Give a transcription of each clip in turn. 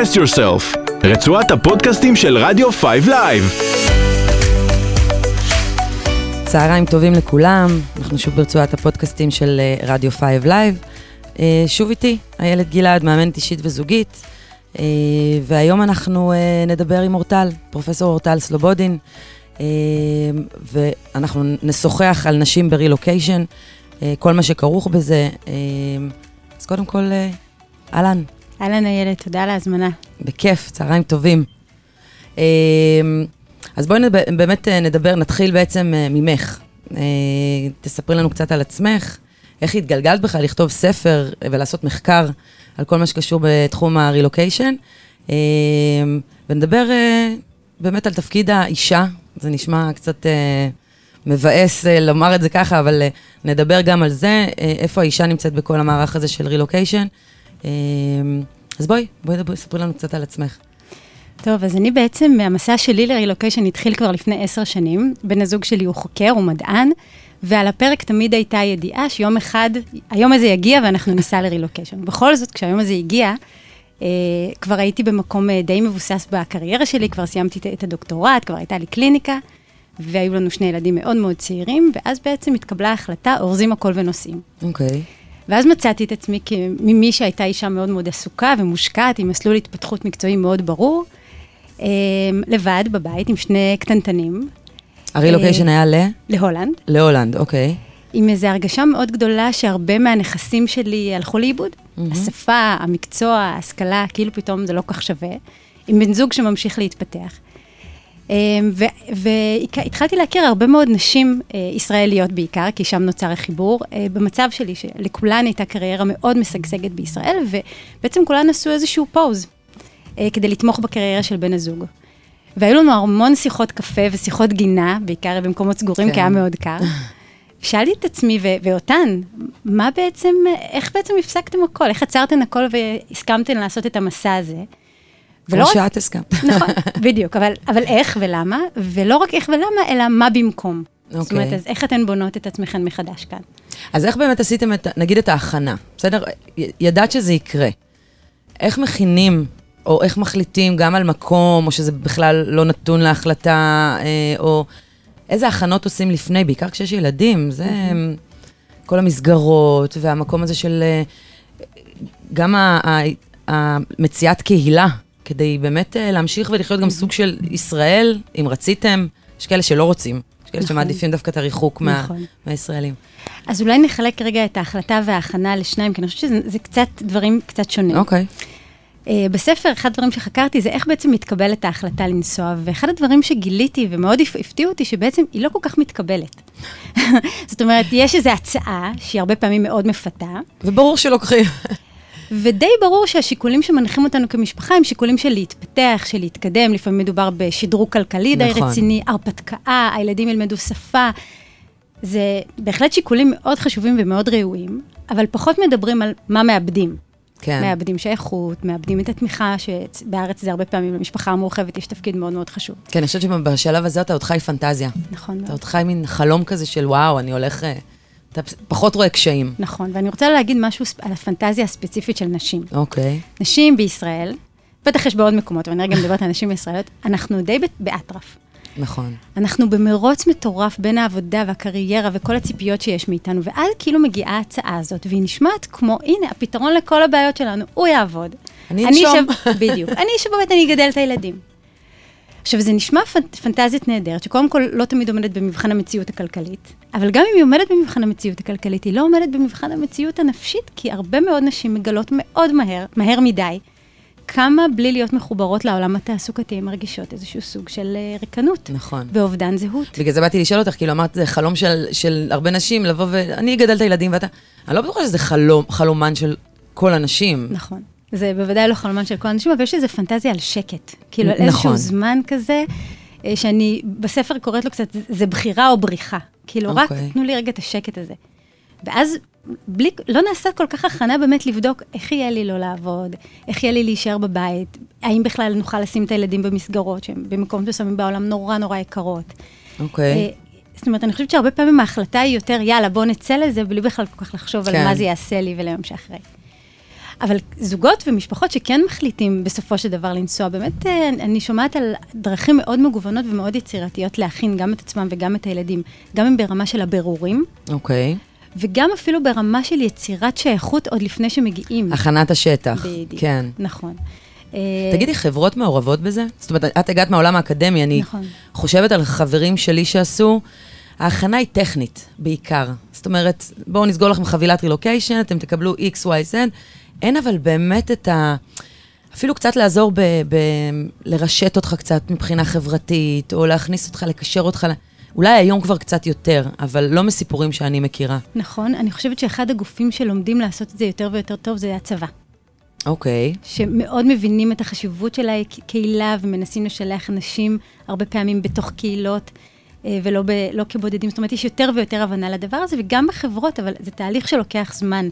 Express Yourself, רצועת הפודקאסטים של רדיו 5 Live. צהריים טובים לכולם, אנחנו שוב ברצועת הפודקאסטים של אה, רדיו 5 Live. אה, שוב איתי, איילת גלעד, מאמנת אישית וזוגית, אה, והיום אנחנו נדבר עם אורטל, פרופסור אורטל סלובודין, ואנחנו נשוחח על נשים ברילוקיישן, כל מה שכרוך בזה. אז קודם כל, אהלן. אהלן איילת, תודה על ההזמנה. בכיף, צהריים טובים. אז בואי באמת נדבר, נתחיל בעצם ממך. תספרי לנו קצת על עצמך, איך התגלגלת בכלל לכתוב ספר ולעשות מחקר על כל מה שקשור בתחום הרילוקיישן, ונדבר באמת על תפקיד האישה, זה נשמע קצת מבאס לומר את זה ככה, אבל נדבר גם על זה, איפה האישה נמצאת בכל המערך הזה של רילוקיישן. אז בואי, בואי ספרי לנו קצת על עצמך. טוב, אז אני בעצם, המסע שלי לרילוקיישן התחיל כבר לפני עשר שנים. בן הזוג שלי הוא חוקר, הוא מדען, ועל הפרק תמיד הייתה ידיעה שיום אחד, היום הזה יגיע ואנחנו ניסע לרילוקיישן. בכל זאת, כשהיום הזה הגיע, אה, כבר הייתי במקום אה, די מבוסס בקריירה שלי, כבר סיימתי את הדוקטורט, כבר הייתה לי קליניקה, והיו לנו שני ילדים מאוד מאוד צעירים, ואז בעצם התקבלה ההחלטה, אורזים הכל ונוסעים. אוקיי. Okay. ואז מצאתי את עצמי ממי שהייתה אישה מאוד מאוד עסוקה ומושקעת, עם מסלול התפתחות מקצועי מאוד ברור, אה, לבד בבית עם שני קטנטנים. הרילוקיישן היה ל? להולנד. להולנד, אוקיי. עם איזו הרגשה מאוד גדולה שהרבה מהנכסים שלי הלכו לאיבוד. Mm-hmm. השפה, המקצוע, ההשכלה, כאילו פתאום זה לא כך שווה. עם בן זוג שממשיך להתפתח. אמ, והתחלתי להכיר הרבה מאוד נשים אה, ישראליות בעיקר, כי שם נוצר החיבור, אה, במצב שלי, שלכולן הייתה קריירה מאוד משגשגת בישראל, ובעצם כולן עשו איזשהו פוז, אה, כדי לתמוך בקריירה של בן הזוג. והיו לנו המון שיחות קפה ושיחות גינה, בעיקר במקומות סגורים, כן. כי היה מאוד קר. שאלתי את עצמי ו- ואותן, מה בעצם, איך בעצם הפסקתם הכל? איך עצרתן הכל והסכמתם לעשות את המסע הזה? כמו שאת הסכמת. נכון, בדיוק, אבל, אבל איך ולמה, ולא רק איך ולמה, אלא מה במקום. Okay. זאת אומרת, אוקיי. אז איך אתן בונות את עצמכן מחדש כאן? אז איך באמת עשיתם, את, נגיד, את ההכנה, בסדר? ידעת שזה יקרה. איך מכינים, או איך מחליטים גם על מקום, או שזה בכלל לא נתון להחלטה, אה, או איזה הכנות עושים לפני, בעיקר כשיש ילדים, זה mm-hmm. כל המסגרות, והמקום הזה של... אה, גם המציאת קהילה, כדי באמת uh, להמשיך ולחיות גם סוג של ישראל, אם רציתם. יש כאלה שלא רוצים, יש כאלה נכון. שמעדיפים דווקא את הריחוק נכון. מה, מהישראלים. אז אולי נחלק רגע את ההחלטה וההכנה לשניים, כי אני חושבת שזה קצת דברים קצת שונים. אוקיי. Uh, בספר, אחד הדברים שחקרתי זה איך בעצם מתקבלת ההחלטה לנסוע, ואחד הדברים שגיליתי ומאוד הפתיעו אותי, שבעצם היא לא כל כך מתקבלת. זאת אומרת, יש איזו הצעה שהיא הרבה פעמים מאוד מפתה. וברור שלוקחים. ודי ברור שהשיקולים שמנחים אותנו כמשפחה הם שיקולים של להתפתח, של להתקדם, לפעמים מדובר בשדרוג כלכלי די נכון. רציני, הרפתקה, הילדים ילמדו שפה. זה בהחלט שיקולים מאוד חשובים ומאוד ראויים, אבל פחות מדברים על מה מאבדים. כן. מאבדים שייכות, מאבדים את התמיכה, שבארץ זה הרבה פעמים למשפחה המורחבת יש תפקיד מאוד מאוד חשוב. כן, אני חושבת שבשלב הזה אתה עוד חי פנטזיה. נכון. אתה עוד חי מין חלום כזה של וואו, אני הולך... אתה פחות רואה קשיים. נכון, ואני רוצה להגיד משהו על הפנטזיה הספציפית של נשים. אוקיי. Okay. נשים בישראל, בטח יש בעוד מקומות, אבל אני רגע מדברת על נשים בישראליות, אנחנו די באטרף. נכון. אנחנו במרוץ מטורף בין העבודה והקריירה וכל הציפיות שיש מאיתנו, ואז כאילו מגיעה ההצעה הזאת, והיא נשמעת כמו, הנה, הפתרון לכל הבעיות שלנו, הוא יעבוד. אני אנשום. בדיוק. אני אשב בבית, אני אגדל את הילדים. עכשיו, זה נשמע פנט, פנטזית נהדרת, שקודם כל לא תמיד עומדת במבחן המציאות הכלכלית, אבל גם אם היא עומדת במבחן המציאות הכלכלית, היא לא עומדת במבחן המציאות הנפשית, כי הרבה מאוד נשים מגלות מאוד מהר, מהר מדי, כמה בלי להיות מחוברות לעולם התעסוקתי, הן מרגישות איזשהו סוג של אה, ריקנות. נכון. ואובדן זהות. בגלל זה באתי לשאול אותך, כאילו אמרת, זה חלום של, של הרבה נשים לבוא ו... אני אגדל את הילדים ואתה... אני לא בטוחה שזה חלום, חלומן של כל הנשים. נכון. זה בוודאי לא חלומן של כל האנשים, אבל יש איזו פנטזיה על שקט. כאילו, על נכון. איזשהו זמן כזה, אה, שאני בספר קוראת לו קצת, זה בחירה או בריחה. כאילו, רק אוקיי. תנו לי רגע את השקט הזה. ואז בלי, לא נעשה כל כך הכנה באמת לבדוק איך יהיה לי לא לעבוד, איך יהיה לי להישאר בבית, האם בכלל נוכל לשים את הילדים במסגרות שהן במקום מסוימים בעולם נורא נורא יקרות. אוקיי. Okay. אה, זאת אומרת, אני חושבת שהרבה פעמים ההחלטה היא יותר, יאללה, בוא נצא לזה, בלי בכלל כל כך לחשוב כן. על מה זה יעשה לי וליום שאחרי. אבל זוגות ומשפחות שכן מחליטים בסופו של דבר לנסוע, באמת אה, אני שומעת על דרכים מאוד מגוונות ומאוד יצירתיות להכין גם את עצמם וגם את הילדים, גם אם ברמה של הבירורים, אוקיי. וגם אפילו ברמה של יצירת שייכות עוד לפני שמגיעים. הכנת השטח. בדיוק. כן. נכון. אה, תגידי, חברות מעורבות בזה? זאת אומרת, את הגעת מהעולם האקדמי, אני נכון. חושבת על חברים שלי שעשו, ההכנה היא טכנית, בעיקר. זאת אומרת, בואו נסגור לכם חבילת רילוקיישן, אתם תקבלו x, y, z. אין אבל באמת את ה... אפילו קצת לעזור ב... ב... לרשת אותך קצת מבחינה חברתית, או להכניס אותך, לקשר אותך. אולי היום כבר קצת יותר, אבל לא מסיפורים שאני מכירה. נכון, אני חושבת שאחד הגופים שלומדים לעשות את זה יותר ויותר טוב זה הצבא. אוקיי. שמאוד מבינים את החשיבות של הקהילה ומנסים לשלח אנשים הרבה פעמים בתוך קהילות. אה, ולא ב, לא כבודדים, זאת אומרת, יש יותר ויותר הבנה לדבר הזה, וגם בחברות, אבל זה תהליך שלוקח זמן.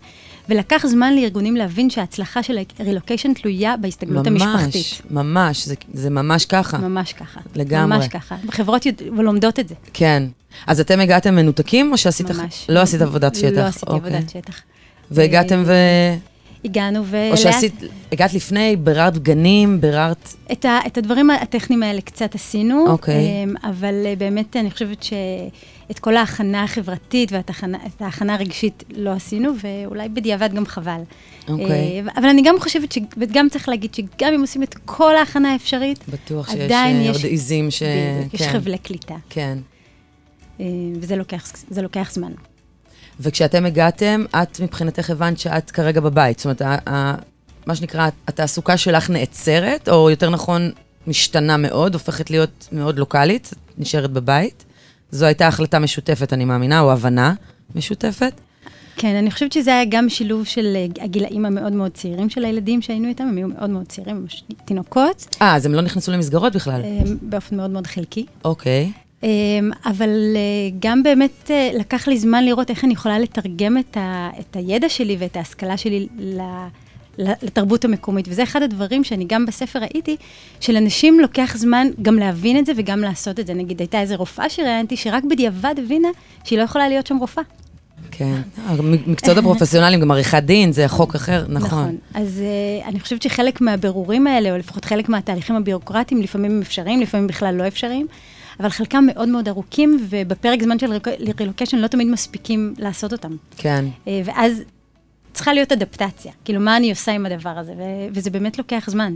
ולקח זמן לארגונים להבין שההצלחה של הרילוקיישן תלויה בהסתגלות המשפחתית. ממש, ממש, זה, זה ממש ככה. ממש ככה. לגמרי. ממש ככה. בחברות יודע, ולומדות את זה. כן. אז אתם הגעתם מנותקים, או שעשית... ממש. לא עשית עבודת שטח? לא עשיתי אוקיי. עבודת שטח. והגעתם ו... הגענו ולאט... או שעשית... הגעת לפני, ביררת גנים, ביררת... את, ה, את הדברים הטכניים האלה קצת עשינו, אוקיי. אמ, אבל אה, באמת אני חושבת שאת כל ההכנה החברתית ואת ההכנה, הרגשית לא עשינו, ואולי בדיעבד גם חבל. אוקיי. אה, אבל אני גם חושבת, ש, וגם צריך להגיד שגם אם עושים את כל ההכנה האפשרית, בטוח שיש אה, יש- עוד עיזים ש... בדיוק, יש כן, חבלי קליטה, כן. וזה לוקח, לוקח זמן. וכשאתם הגעתם, את מבחינתך הבנת שאת כרגע בבית. זאת אומרת, ה- מה שנקרא, התעסוקה שלך נעצרת, או יותר נכון, משתנה מאוד, הופכת להיות מאוד לוקאלית, נשארת בבית. זו הייתה החלטה משותפת, אני מאמינה, או הבנה משותפת. כן, אני חושבת שזה היה גם שילוב של אה, הגילאים המאוד מאוד צעירים של הילדים שהיינו איתם, הם היו מאוד מאוד צעירים, ממש תינוקות, אה, אז הם לא נכנסו למסגרות בכלל. אה, באופן מאוד מאוד חלקי. אוקיי. אמ, אבל אה, גם באמת אה, לקח לי זמן לראות איך אני יכולה לתרגם את, ה, את הידע שלי ואת ההשכלה שלי לתרבות המקומית. וזה אחד הדברים שאני גם בספר ראיתי, שלאנשים לוקח זמן גם להבין את זה וגם לעשות את זה. נגיד, הייתה איזו רופאה שראיינתי, שרק בדיעבד הבינה שהיא לא יכולה להיות שם רופאה. כן. המקצועות הפרופסיונליים, גם עריכת דין, זה חוק אחר, נכון. אז uh, אני חושבת שחלק מהבירורים האלה, או לפחות חלק מהתהליכים הביורוקרטיים, לפעמים אפשריים, לפעמים בכלל לא אפשריים, אבל חלקם מאוד מאוד ארוכים, ובפרק זמן של רילוקיישן לא תמיד מספיקים לעשות אותם. כן. אה, ואז צריכה להיות אדפטציה. כאילו, מה אני עושה עם הדבר הזה? ו- וזה באמת לוקח זמן.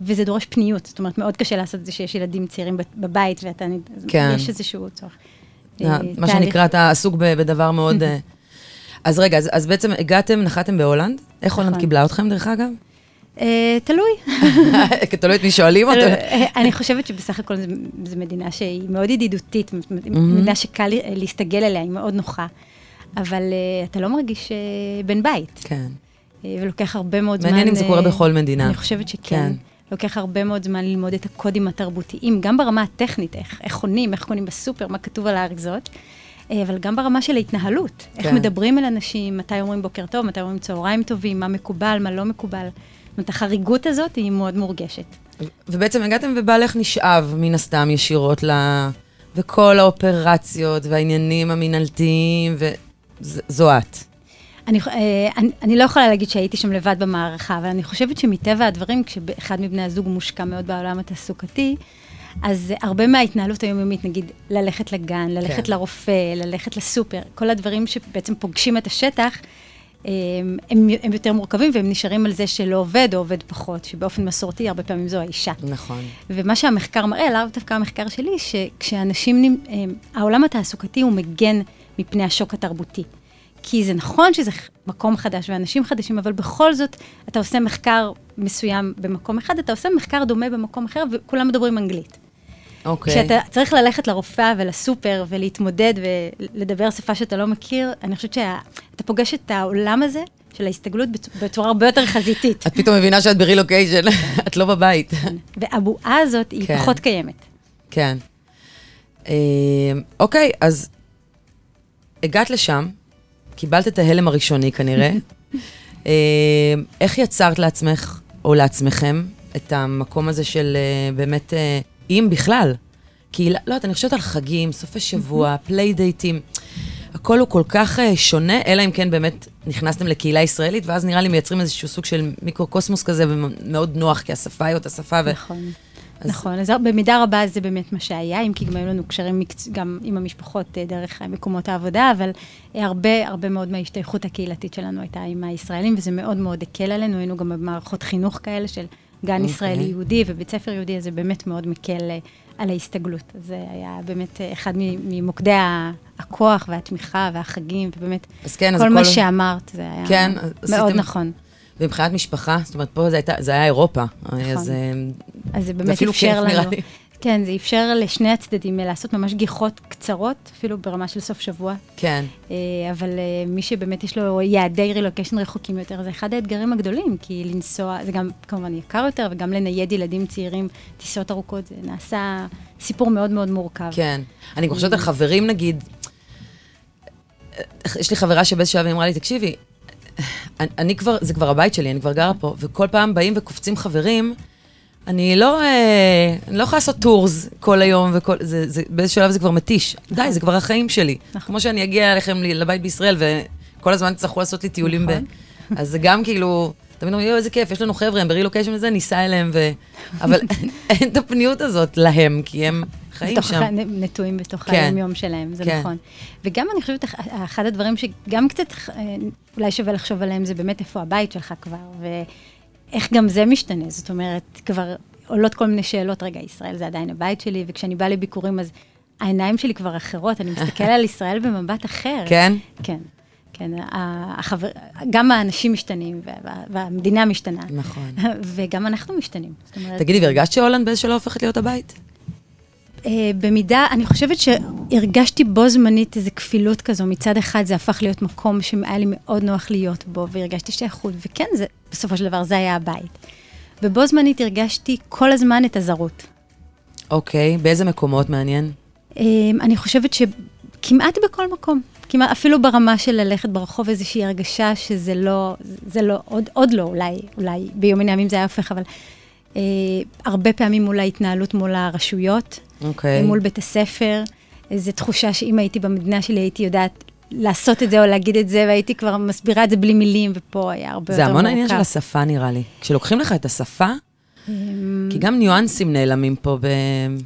וזה דורש פניות, זאת אומרת, מאוד קשה לעשות את זה שיש ילדים צעירים בבית, ואתה... כן. יש איזשהו צורך. אה, אה, מה. שנקרא, אתה עסוק בדבר מאוד... אז רגע, אז, אז בעצם הגעתם, נחתתם בהולנד? איך הולנד נכון. קיבלה אתכם, דרך אגב? אה, תלוי. תלוי את מי שואלים אותו. אה, אני חושבת שבסך הכל זו מדינה שהיא מאוד ידידותית, מדינה שקל לי- להסתגל אליה, היא מאוד נוחה. אבל אה, אתה לא מרגיש אה, בן בית, כן. אה, ולוקח הרבה מאוד זמן... מעניין אם זה קורה אה, בכל מדינה. אני חושבת שכן. כן. לוקח הרבה מאוד זמן ללמוד את הקודים התרבותיים, גם ברמה הטכנית, איך, איך עונים, איך קונים בסופר, מה כתוב על האריזות, אה, אבל גם ברמה של ההתנהלות. איך כן. מדברים אל אנשים, מתי אומרים בוקר טוב, מתי אומרים צהריים טובים, מה מקובל, מה לא מקובל. זאת אומרת, החריגות הזאת היא מאוד מורגשת. ובעצם הגעתם ובעלך נשאב, מן הסתם, ישירות ל... וכל האופרציות והעניינים המינהלתיים, וזו את. אני, אה, אני, אני לא יכולה להגיד שהייתי שם לבד במערכה, אבל אני חושבת שמטבע הדברים, כשאחד מבני הזוג מושקע מאוד בעולם התעסוקתי, אז הרבה מההתנהלות היומיומית, נגיד ללכת לגן, ללכת כן. לרופא, ללכת לסופר, כל הדברים שבעצם פוגשים את השטח, הם, הם יותר מורכבים והם נשארים על זה שלא עובד או עובד פחות, שבאופן מסורתי הרבה פעמים זו האישה. נכון. ומה שהמחקר מראה, לאו דווקא המחקר שלי, שכשאנשים, אה, העולם התעסוקתי הוא מגן מפני השוק התרבותי. כי זה נכון שזה מקום חדש ואנשים חדשים, אבל בכל זאת, אתה עושה מחקר מסוים במקום אחד, אתה עושה מחקר דומה במקום אחר, וכולם מדברים אנגלית. אוקיי. כשאתה צריך ללכת לרופאה ולסופר ולהתמודד ולדבר שפה שאתה לא מכיר, אני חושבת שאתה פוגש את העולם הזה של ההסתגלות בצ- בצורה הרבה יותר חזיתית. את פתאום מבינה שאת ברילוקיישן, את לא בבית. והבועה הזאת היא כן. פחות קיימת. כן. אה, אוקיי, אז הגעת לשם, קיבלת את ההלם הראשוני כנראה. אה, איך יצרת לעצמך, או לעצמכם, את המקום הזה של אה, באמת, אה, אם בכלל? כי, לא יודעת, אני חושבת על חגים, סופי שבוע, פליידייטים. הכל הוא כל כך אה, שונה, אלא אם כן באמת נכנסתם לקהילה ישראלית, ואז נראה לי מייצרים איזשהו סוג של מיקרוקוסמוס כזה, ומאוד נוח, כי השפה היא אותה שפה. ו... נכון. אז... נכון, אז במידה רבה זה באמת מה שהיה, אם כי גם היו לנו קשרים מקצ... גם עם המשפחות אה, דרך מקומות העבודה, אבל הרבה, הרבה מאוד מההשתייכות הקהילתית שלנו הייתה עם הישראלים, וזה מאוד מאוד הקל עלינו, היינו גם במערכות חינוך כאלה של גן okay. אוקיי. ישראלי יהודי ובית ספר יהודי, אז זה באמת מאוד מקל אה, על ההסתגלות. זה היה באמת אה, אחד ממוקדי הכוח והתמיכה והחגים, ובאמת, אז כן, כל מה כל... שאמרת, זה היה כן, מאוד עשיתם... נכון. ומבחינת משפחה, זאת אומרת, פה זה, הייתה, זה היה אירופה. נכון. אז, אה, אז זה באמת אפשר לנו... כן, זה אפשר לשני הצדדים לעשות ממש גיחות קצרות, אפילו ברמה של סוף שבוע. כן. אה, אבל אה, מי שבאמת יש לו יעדי רילוקיישן רחוקים יותר, זה אחד האתגרים הגדולים, כי לנסוע, זה גם כמובן יקר יותר, וגם לנייד ילדים צעירים טיסות ארוכות, זה נעשה סיפור מאוד מאוד מורכב. כן. אני חושבת על חברים, נגיד, יש לי חברה שבאיזשהו שלב אמרה לי, תקשיבי, אני, אני כבר, זה כבר הבית שלי, אני כבר גרה פה, וכל פעם באים וקופצים חברים, אני לא, אה, אני לא יכולה לעשות tours כל היום, וכל, זה, זה, באיזשהו שלב זה כבר מתיש. די, זה כבר החיים שלי. נכון. כמו שאני אגיע אליכם לבית בישראל, וכל הזמן תצטרכו לעשות לי טיולים ב... נכון. אז זה גם כאילו, תמיד אומרים, יואו, איזה כיף, יש לנו חבר'ה, הם ברילוקיישן וזה, ניסע אליהם, ו... אבל אין את הפניות הזאת להם, כי הם חיים בתוך שם. נטועים בתוך כן. היום-יום שלהם, זה כן. נכון. וגם אני חושבת, אח- אחד הדברים שגם קצת אה, אולי שווה לחשוב עליהם, זה באמת איפה הבית שלך כבר, ואיך גם זה משתנה. זאת אומרת, כבר עולות כל מיני שאלות, רגע, ישראל זה עדיין הבית שלי, וכשאני באה לביקורים, אז העיניים שלי כבר אחרות, אני מסתכלת על ישראל במבט אחר. כן? כן. כן, החבר... גם האנשים משתנים, וה- והמדינה משתנה. נכון. וגם אנחנו משתנים. אומרת, תגידי, והרגשת שהולנד באיזשהו שלב הופכת להיות הבית? אה, במידה, אני חושבת שהרגשתי בו זמנית איזו כפילות כזו. מצד אחד זה הפך להיות מקום שהיה לי מאוד נוח להיות בו, והרגשתי שייכות, וכן, זה, בסופו של דבר זה היה הבית. ובו זמנית הרגשתי כל הזמן את הזרות. אוקיי, באיזה מקומות מעניין? אה, אני חושבת שכמעט בכל מקום, כמעט, אפילו ברמה של ללכת ברחוב, איזושהי הרגשה שזה לא, זה לא, עוד, עוד לא, אולי, אולי ביום מן הימים זה היה הופך, אבל אה, הרבה פעמים מול ההתנהלות מול הרשויות, אוקיי. מול בית הספר, איזו תחושה שאם הייתי במדינה שלי, הייתי יודעת לעשות את זה או להגיד את זה, והייתי כבר מסבירה את זה בלי מילים, ופה היה הרבה יותר זה מורכב. המון העניין של השפה, נראה לי. כשלוקחים לך את השפה, אמ, כי גם ניואנסים נעלמים פה ב...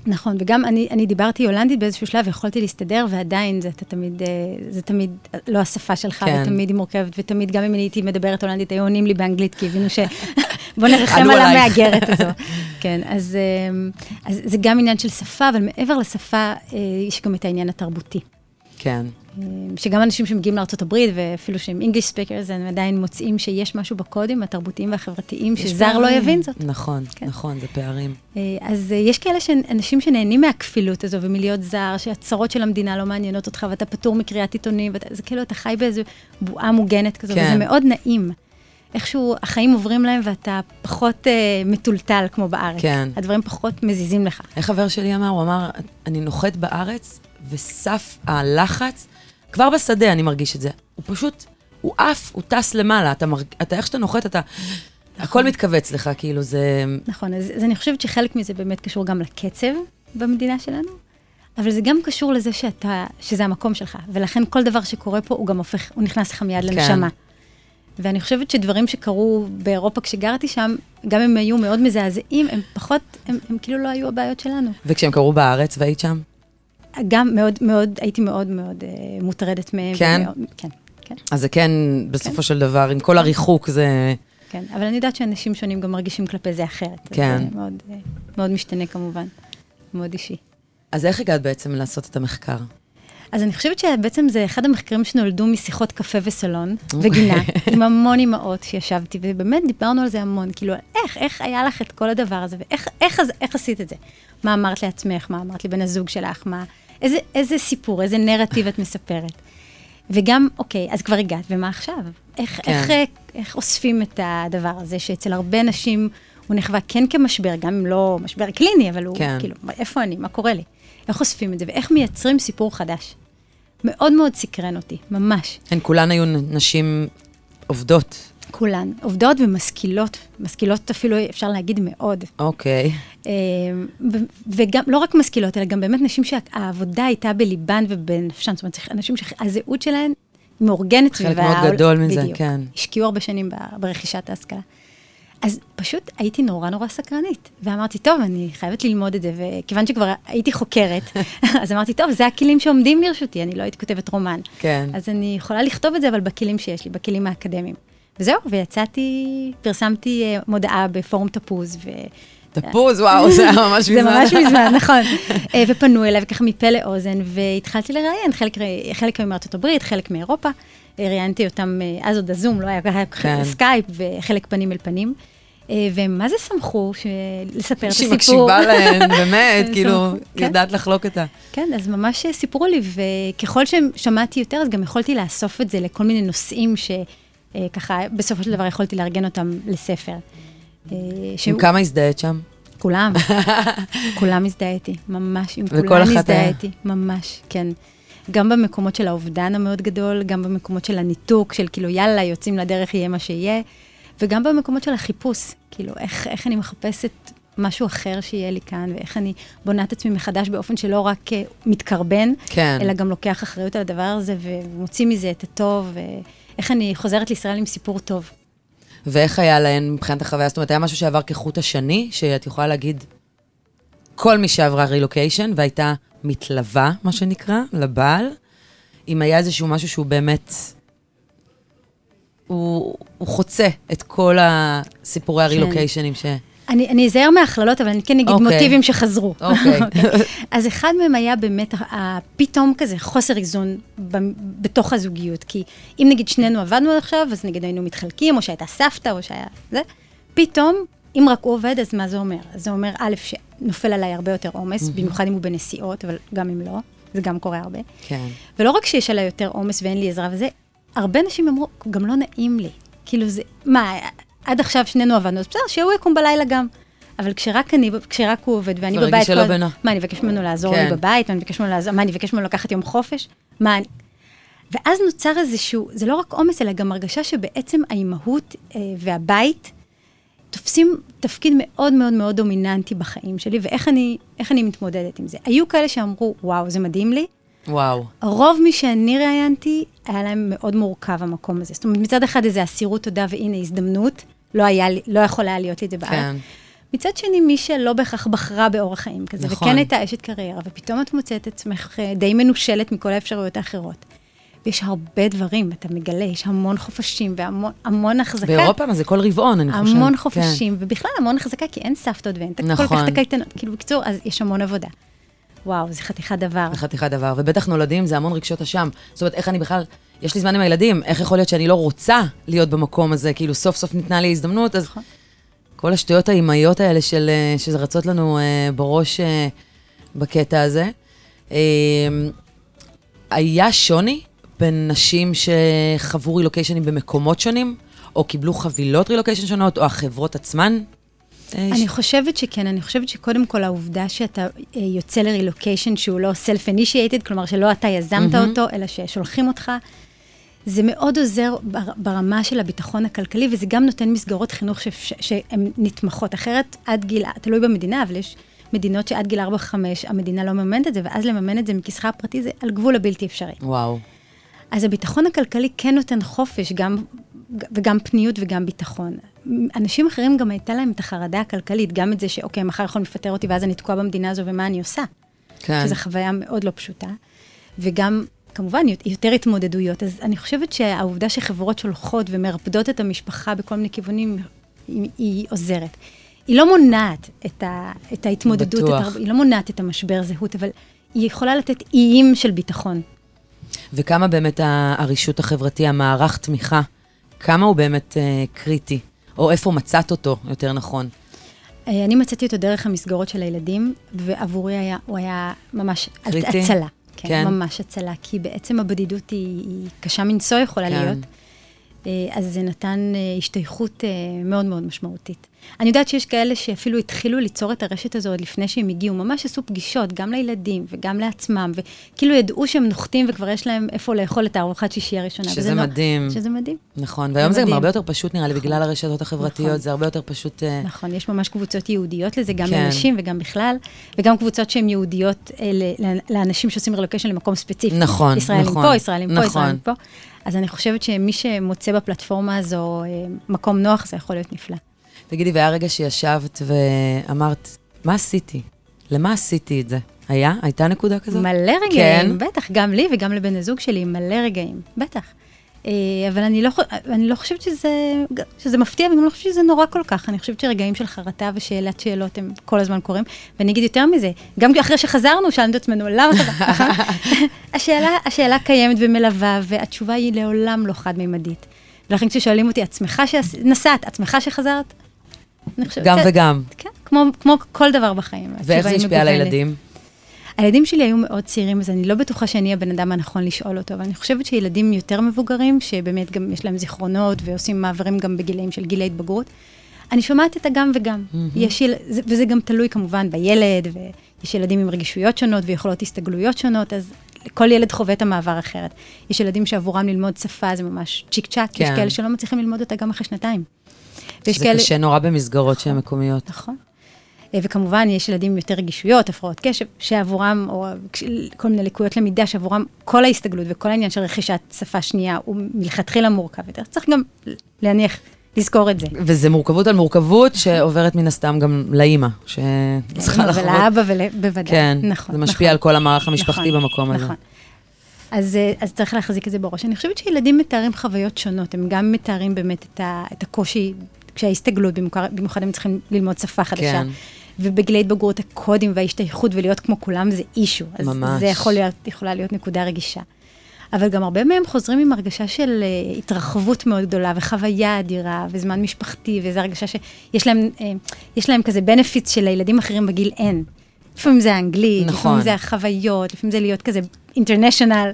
נכון, וגם אני, אני דיברתי הולנדית באיזשהו שלב, יכולתי להסתדר, ועדיין זה אתה תמיד, אה, זה תמיד לא השפה שלך, כן. ותמיד היא מורכבת, ותמיד גם אם אני הייתי מדברת הולנדית, היו עונים לי באנגלית, כי הבינו ש... בוא נרחם על. המהגרת הזו. כן, אז, אמ, אז זה גם עניין של שפה, אבל מעבר לשפה, אה, יש גם את העניין התרבותי. כן. אמ, שגם אנשים שמגיעים לארה"ב, ואפילו שהם English speakers, הם עדיין מוצאים שיש משהו בקודים התרבותיים והחברתיים, שזר לא פערים. יבין זאת. נכון, כן. נכון, זה פערים. אה, אז אה, יש כאלה ש- אנשים שנהנים מהכפילות הזו ומלהיות זר, שהצרות של המדינה לא מעניינות אותך, ואתה פטור מקריאת עיתונים, ואתה- זה כאילו, אתה חי באיזו בועה מוגנת כזו, כן. וזה מאוד נעים. איכשהו החיים עוברים להם ואתה פחות אה, מטולטל כמו בארץ. כן. הדברים פחות מזיזים לך. איך חבר שלי אמר? הוא אמר, אני נוחת בארץ, וסף הלחץ, כבר בשדה אני מרגיש את זה. הוא פשוט, הוא עף, הוא טס למעלה. אתה, מרג... אתה איך שאתה נוחת, אתה... הכל מתכווץ לך, כאילו, זה... נכון, אז, אז אני חושבת שחלק מזה באמת קשור גם לקצב במדינה שלנו, אבל זה גם קשור לזה שאתה, שזה המקום שלך, ולכן כל דבר שקורה פה, הוא גם הופך, הוא נכנס לך מיד לנשמה. ואני חושבת שדברים שקרו באירופה כשגרתי שם, גם אם היו מאוד מזעזעים, הם פחות, הם, הם כאילו לא היו הבעיות שלנו. וכשהם קרו בארץ והיית שם? גם מאוד מאוד, הייתי מאוד מאוד אה, מוטרדת מהם. כן? ומאוד, כן, כן, אז זה כן, בסופו של דבר, עם כל הריחוק, זה... כן. אבל אני יודעת שאנשים שונים גם מרגישים כלפי זה אחרת. כן. זה מאוד, אה, מאוד משתנה כמובן, מאוד אישי. אז איך הגעת בעצם לעשות את המחקר? אז אני חושבת שבעצם זה אחד המחקרים שנולדו משיחות קפה וסלון. וגינה, עם המון אימהות שישבתי, ובאמת דיברנו על זה המון, כאילו, איך, איך היה לך את כל הדבר הזה, ואיך איך, איך, איך עשית את זה? מה אמרת לעצמך, מה אמרת לבן הזוג שלך, מה, איזה, איזה סיפור, איזה נרטיב את מספרת. וגם, אוקיי, אז כבר הגעת, ומה עכשיו? איך, כן. איך, אה, איך אוספים את הדבר הזה, שאצל הרבה נשים הוא נחווה כן כמשבר, גם אם לא משבר קליני, אבל הוא כן. כאילו, איפה אני, מה קורה לי? איך אוספים את זה, ואיך מייצרים סיפור חדש. מאוד מאוד סקרן אותי, ממש. הן כולן היו נשים עובדות. כולן. עובדות ומשכילות, משכילות אפילו, אפשר להגיד, מאוד. אוקיי. אה, ו- וגם, לא רק משכילות, אלא גם באמת נשים שהעבודה הייתה בליבן ובנפשן, זאת אומרת, אנשים שהזהות שלהן מאורגנת חלק. מאוד גדול מזה, בדיוק. כן. השקיעו הרבה שנים ברכישת ההשכלה. אז פשוט הייתי נורא נורא סקרנית, ואמרתי, טוב, אני חייבת ללמוד את זה, וכיוון שכבר הייתי חוקרת, אז אמרתי, טוב, זה הכלים שעומדים לרשותי, אני לא הייתי כותבת רומן. כן. אז אני יכולה לכתוב את זה, אבל בכלים שיש לי, בכלים האקדמיים. וזהו, ויצאתי, פרסמתי אה, מודעה בפורום תפוז, ו... תפוז, וואו, זה היה ממש מזמן. זה ממש מזמן, נכון. אה, ופנו אליי, וככה מפה לאוזן, והתחלתי לראיין, חלק, חלק מארצות הברית, חלק מאירופה. ראיינתי אותם, אה, אז עוד הזום, לא היה ככה כן. סקייפ, וחלק פנים אל פנים. אה, והם מה זה שמחו ש- לספר את שהיא הסיפור. מקשיבה להן, באמת, כאילו, כן. יודעת לחלוק את ה... כן, אז ממש סיפרו לי, וככל ששמעתי יותר, אז גם יכולתי לאסוף את זה לכל מיני נושאים שככה, בסופו של דבר יכולתי לארגן אותם לספר. אה, עם כמה הזדהית שם? כולם, כולם הזדהיתי, ממש, עם כולם הזדהיתי, ממש, כן. גם במקומות של האובדן המאוד גדול, גם במקומות של הניתוק, של כאילו, יאללה, יוצאים לדרך, יהיה מה שיהיה, וגם במקומות של החיפוש, כאילו, איך, איך אני מחפשת משהו אחר שיהיה לי כאן, ואיך אני בונה את עצמי מחדש באופן שלא רק אה, מתקרבן, כן. אלא גם לוקח אחריות על הדבר הזה, ומוציא מזה את הטוב, ואיך אני חוזרת לישראל עם סיפור טוב. ואיך היה להן מבחינת החוויה? זאת אומרת, היה משהו שעבר כחוט השני, שאת יכולה להגיד, כל מי שעברה רילוקיישן והייתה מתלווה, מה שנקרא, לבעל, אם היה איזשהו משהו שהוא באמת, הוא, הוא חוצה את כל הסיפורי הרילוקיישנים ש... אני, אני אזהר מהכללות, אבל אני כן אגיד אוקיי. מוטיבים שחזרו. אוקיי. אז אחד מהם היה באמת ה- ה- פתאום כזה חוסר איזון ב- בתוך הזוגיות. כי אם נגיד שנינו עבדנו עד עכשיו, אז נגיד היינו מתחלקים, או שהייתה סבתא, או שהיה זה, פתאום, אם רק הוא עובד, אז מה זה אומר? זה אומר, א', שנופל עליי הרבה יותר עומס, במיוחד אם הוא בנסיעות, אבל גם אם לא, זה גם קורה הרבה. כן. ולא רק שיש עליי יותר עומס ואין לי עזרה וזה, הרבה אנשים אמרו, גם לא נעים לי. כאילו זה, מה, עד עכשיו שנינו עבדנו, אז בסדר, שהוא יקום בלילה גם. אבל כשרק אני, כשרק הוא עובד ואני כבר בבית, הרגיש שלא. מה, אני אבקש ממנו לעזור כן. לי בבית? מה, אני אבקש ממנו לעזור, מה, אני אבקש ממנו לקחת יום חופש? מה, אני... ואז נוצר איזשהו, זה לא רק עומס, אלא גם הרגשה שבעצם האימהות אה, והבית תופסים תפקיד מאוד מאוד מאוד דומיננטי בחיים שלי, ואיך אני, איך אני מתמודדת עם זה. היו כאלה שאמרו, וואו, זה מדהים לי, וואו. רוב מי שאני ראיינתי, היה להם מאוד מורכב המקום הזה. זאת אומרת, מצד אחד איזה אסירות תודה והנה הזדמנות, לא, היה לי, לא יכול היה להיות לי את זה בארץ. כן. מצד שני, מי שלא בהכרח בחרה באורח חיים כזה, נכון. וכן הייתה אשת קריירה, ופתאום את מוצאת את עצמך אה, די מנושלת מכל האפשרויות האחרות. ויש הרבה דברים, אתה מגלה, יש המון חופשים והמון המון החזקה. באירופה, מה זה כל רבעון, אני חושבת. המון כן. חופשים, ובכלל המון החזקה, כי אין סבתות ואין את כל נכון. כך את הקייטנות. כאילו, בקיצור, אז יש המון עבודה. וואו, זה חתיכת דבר. זה חתיכת דבר, ובטח נולדים זה המון רגשות אשם. זאת אומרת, איך אני בכלל, יש לי זמן עם הילדים, איך יכול להיות שאני לא רוצה להיות במקום הזה, כאילו סוף סוף ניתנה לי הזדמנות, אז נכון. כל השטויות האימהיות האלה של, אה, שרצות לנו אה, בראש אה, בקטע הזה. אה, היה שוני בין נשים שחוו רילוקיישנים במקומות שונים, או קיבלו חבילות רילוקיישן שונות, או החברות עצמן? אה, אני חושבת שכן, אני חושבת שקודם כל העובדה שאתה אה, יוצא לרילוקיישן שהוא לא self-initiated, כלומר שלא אתה יזמת מהמם. אותו, אלא ששולחים אותך, זה מאוד עוזר בר- ברמה של הביטחון הכלכלי, וזה גם נותן מסגרות חינוך שהן נתמכות. אחרת, עד גיל, תלוי במדינה, אבל יש מדינות שעד גיל 4-5 המדינה לא מממנת את זה, ואז לממן את זה מכיסך הפרטי זה על גבול הבלתי אפשרי. וואו. אז הביטחון הכלכלי כן נותן חופש, גם, וגם פניות וגם ביטחון. אנשים אחרים גם הייתה להם את החרדה הכלכלית, גם את זה שאוקיי, מחר יכולים לפטר אותי ואז אני תקועה במדינה הזו ומה אני עושה. כן. שזו חוויה מאוד לא פשוטה. וגם, כמובן, יותר התמודדויות. אז אני חושבת שהעובדה שחברות שולחות ומרפדות את המשפחה בכל מיני כיוונים, היא, היא עוזרת. היא לא מונעת את, ה, את ההתמודדות, בטוח. את הר, היא לא מונעת את המשבר זהות, אבל היא יכולה לתת איים של ביטחון. וכמה באמת הרישות החברתי, המערך תמיכה, כמה הוא באמת אה, קריטי? או איפה מצאת אותו, יותר נכון. אה, אני מצאתי אותו דרך המסגרות של הילדים, ועבורי היה, הוא היה ממש קריטי? הצלה. כן. כן, ממש הצלה, כי בעצם הבדידות היא, היא קשה מנשוא יכולה כן. להיות. אה, אז זה נתן אה, השתייכות אה, מאוד מאוד משמעותית. אני יודעת שיש כאלה שאפילו התחילו ליצור את הרשת הזו עוד לפני שהם הגיעו, ממש עשו פגישות, גם לילדים וגם לעצמם, וכאילו ידעו שהם נוחתים וכבר יש להם איפה לאכול את הארוחת שישי הראשונה. שזה נו- מדהים. שזה מדהים. נכון, והיום זה גם מדהים. הרבה יותר פשוט נראה לי, נכון. בגלל הרשתות החברתיות, נכון. זה הרבה יותר פשוט... נכון, יש ממש קבוצות ייעודיות לזה, גם כן. לנשים וגם בכלל, וגם קבוצות שהן ייעודיות ל- לאנשים שעושים רילוקיישן למקום ספציפי. נכון, ישראלים נכון, פה, ישראלים פה, נכון. ישראלים פה. אז אני חושבת שמי שמוצא בפלטפורמה הזו אה, מקום נוח, זה יכול להיות נפלא. תגידי, והיה רגע שישבת ואמרת, מה עשיתי? למה עשיתי את זה? היה? הייתה נקודה כזאת? מלא רגעים, כן? בטח, גם לי וגם לבן הזוג שלי, מלא רגעים, בטח. אה, אבל אני לא, אני לא חושבת שזה, שזה מפתיע, וגם לא חושבת שזה נורא כל כך. אני חושבת שרגעים של חרטה ושאלת שאלות הם כל הזמן קורים. ואני אגיד יותר מזה, גם אחרי שחזרנו, שאלנו את עצמנו, למה חזרנו? השאלה, השאלה קיימת ומלווה, והתשובה היא לעולם לא חד-מימדית. ולכן כששואלים אותי, את שמחה שנסעת, את שמחה שחזרת? גם וגם. כן, כמו, כמו כל דבר בחיים. ואיך זה השפיע על. הילדים? הילדים שלי היו מאוד צעירים, אז אני לא בטוחה שאני הבן אדם הנכון לשאול אותו, אבל אני חושבת שילדים יותר מבוגרים, שבאמת גם יש להם זיכרונות ועושים מעברים גם בגילאים של גיל ההתבגרות, אני שומעת את הגם וגם. יש יל... זה- וזה גם תלוי כמובן בילד, ויש ילדים עם רגישויות שונות ויכולות הסתגלויות שונות, אז כל ילד חווה את המעבר אחרת. יש ילדים שעבורם ללמוד שפה זה ממש צ'יק צ'אק, יש כן. כאלה שלא מצליחים ללמוד אותה גם אחרי שנתיים. ויש זה כאלה- קשה נורא במסגרות שהן מקומיות. נכון. אה, וכמובן, יש ילדים עם יותר רגישויות, הפרעות קשב, שעבורם, או כל מיני לקויות למידה, שעבורם כל ההסתגלות וכל העניין של רכישת שפה שנייה הוא מלכתחילה מורכב יותר. צריך גם להניח, לזכור את זה. וזה מורכבות על מורכבות שעוברת מן הסתם גם לאימא, שצריכה לאמא לחוות. ולאבא, ול- בוודאי. כן, נכון. זה משפיע נכון. על כל המערך המשפחתי נכון, במקום הזה. נכון. אז, אה, אז צריך להחזיק את זה בראש. אני חושבת שילדים מתארים חוויות שונות, הם גם מתארים באמת את, ה, את הקושי, כשההסתגלות, במיוחד, במיוחד הם צריכים ללמוד שפה חדשה. כן. ובגילי התבגרות הקודים וההשתייכות ולהיות כמו כולם זה אישו. אז ממש. זה יכול להיות, יכולה להיות נקודה רגישה. אבל גם הרבה מהם חוזרים עם הרגשה של uh, התרחבות מאוד גדולה, וחוויה אדירה, וזמן משפחתי, וזו הרגשה שיש להם, uh, יש להם כזה בנפיץ שלילדים אחרים בגיל אין. לפעמים זה האנגלית, נכון. לפעמים זה החוויות, לפעמים זה להיות כזה אינטרנשיונל.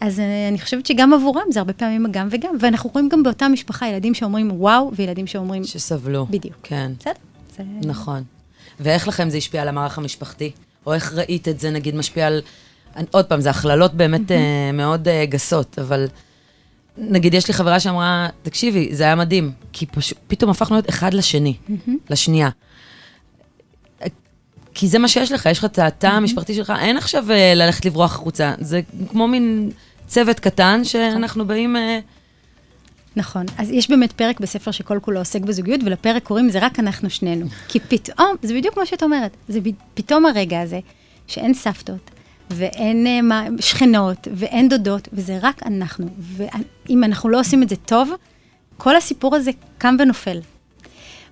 אז uh, אני חושבת שגם עבורם זה הרבה פעמים גם וגם, ואנחנו רואים גם באותה משפחה ילדים שאומרים וואו, וילדים שאומרים, שסבלו. בדיוק. כן, בסדר, זה... נכון. ואיך לכם זה השפיע על המערך המשפחתי? או איך ראית את זה, נגיד, משפיע על... עוד פעם, זה הכללות באמת אה, מאוד אה, גסות, אבל נגיד, יש לי חברה שאמרה, תקשיבי, זה היה מדהים, כי פשוט, פתאום הפכנו להיות אחד לשני, לשנייה. כי זה מה שיש לך, יש לך את התא המשפחתי שלך, אין עכשיו אה, ללכת לברוח החוצה. זה כמו מין צוות קטן שאנחנו באים... אה, נכון. אז יש באמת פרק בספר שכל כולו עוסק בזוגיות, ולפרק קוראים זה רק אנחנו שנינו. כי פתאום, זה בדיוק מה שאת אומרת, זה פתאום הרגע הזה, שאין סבתות, ואין אה, מה- שכנות, ואין דודות, וזה רק אנחנו. ואם אנחנו לא עושים את זה טוב, כל הסיפור הזה קם ונופל.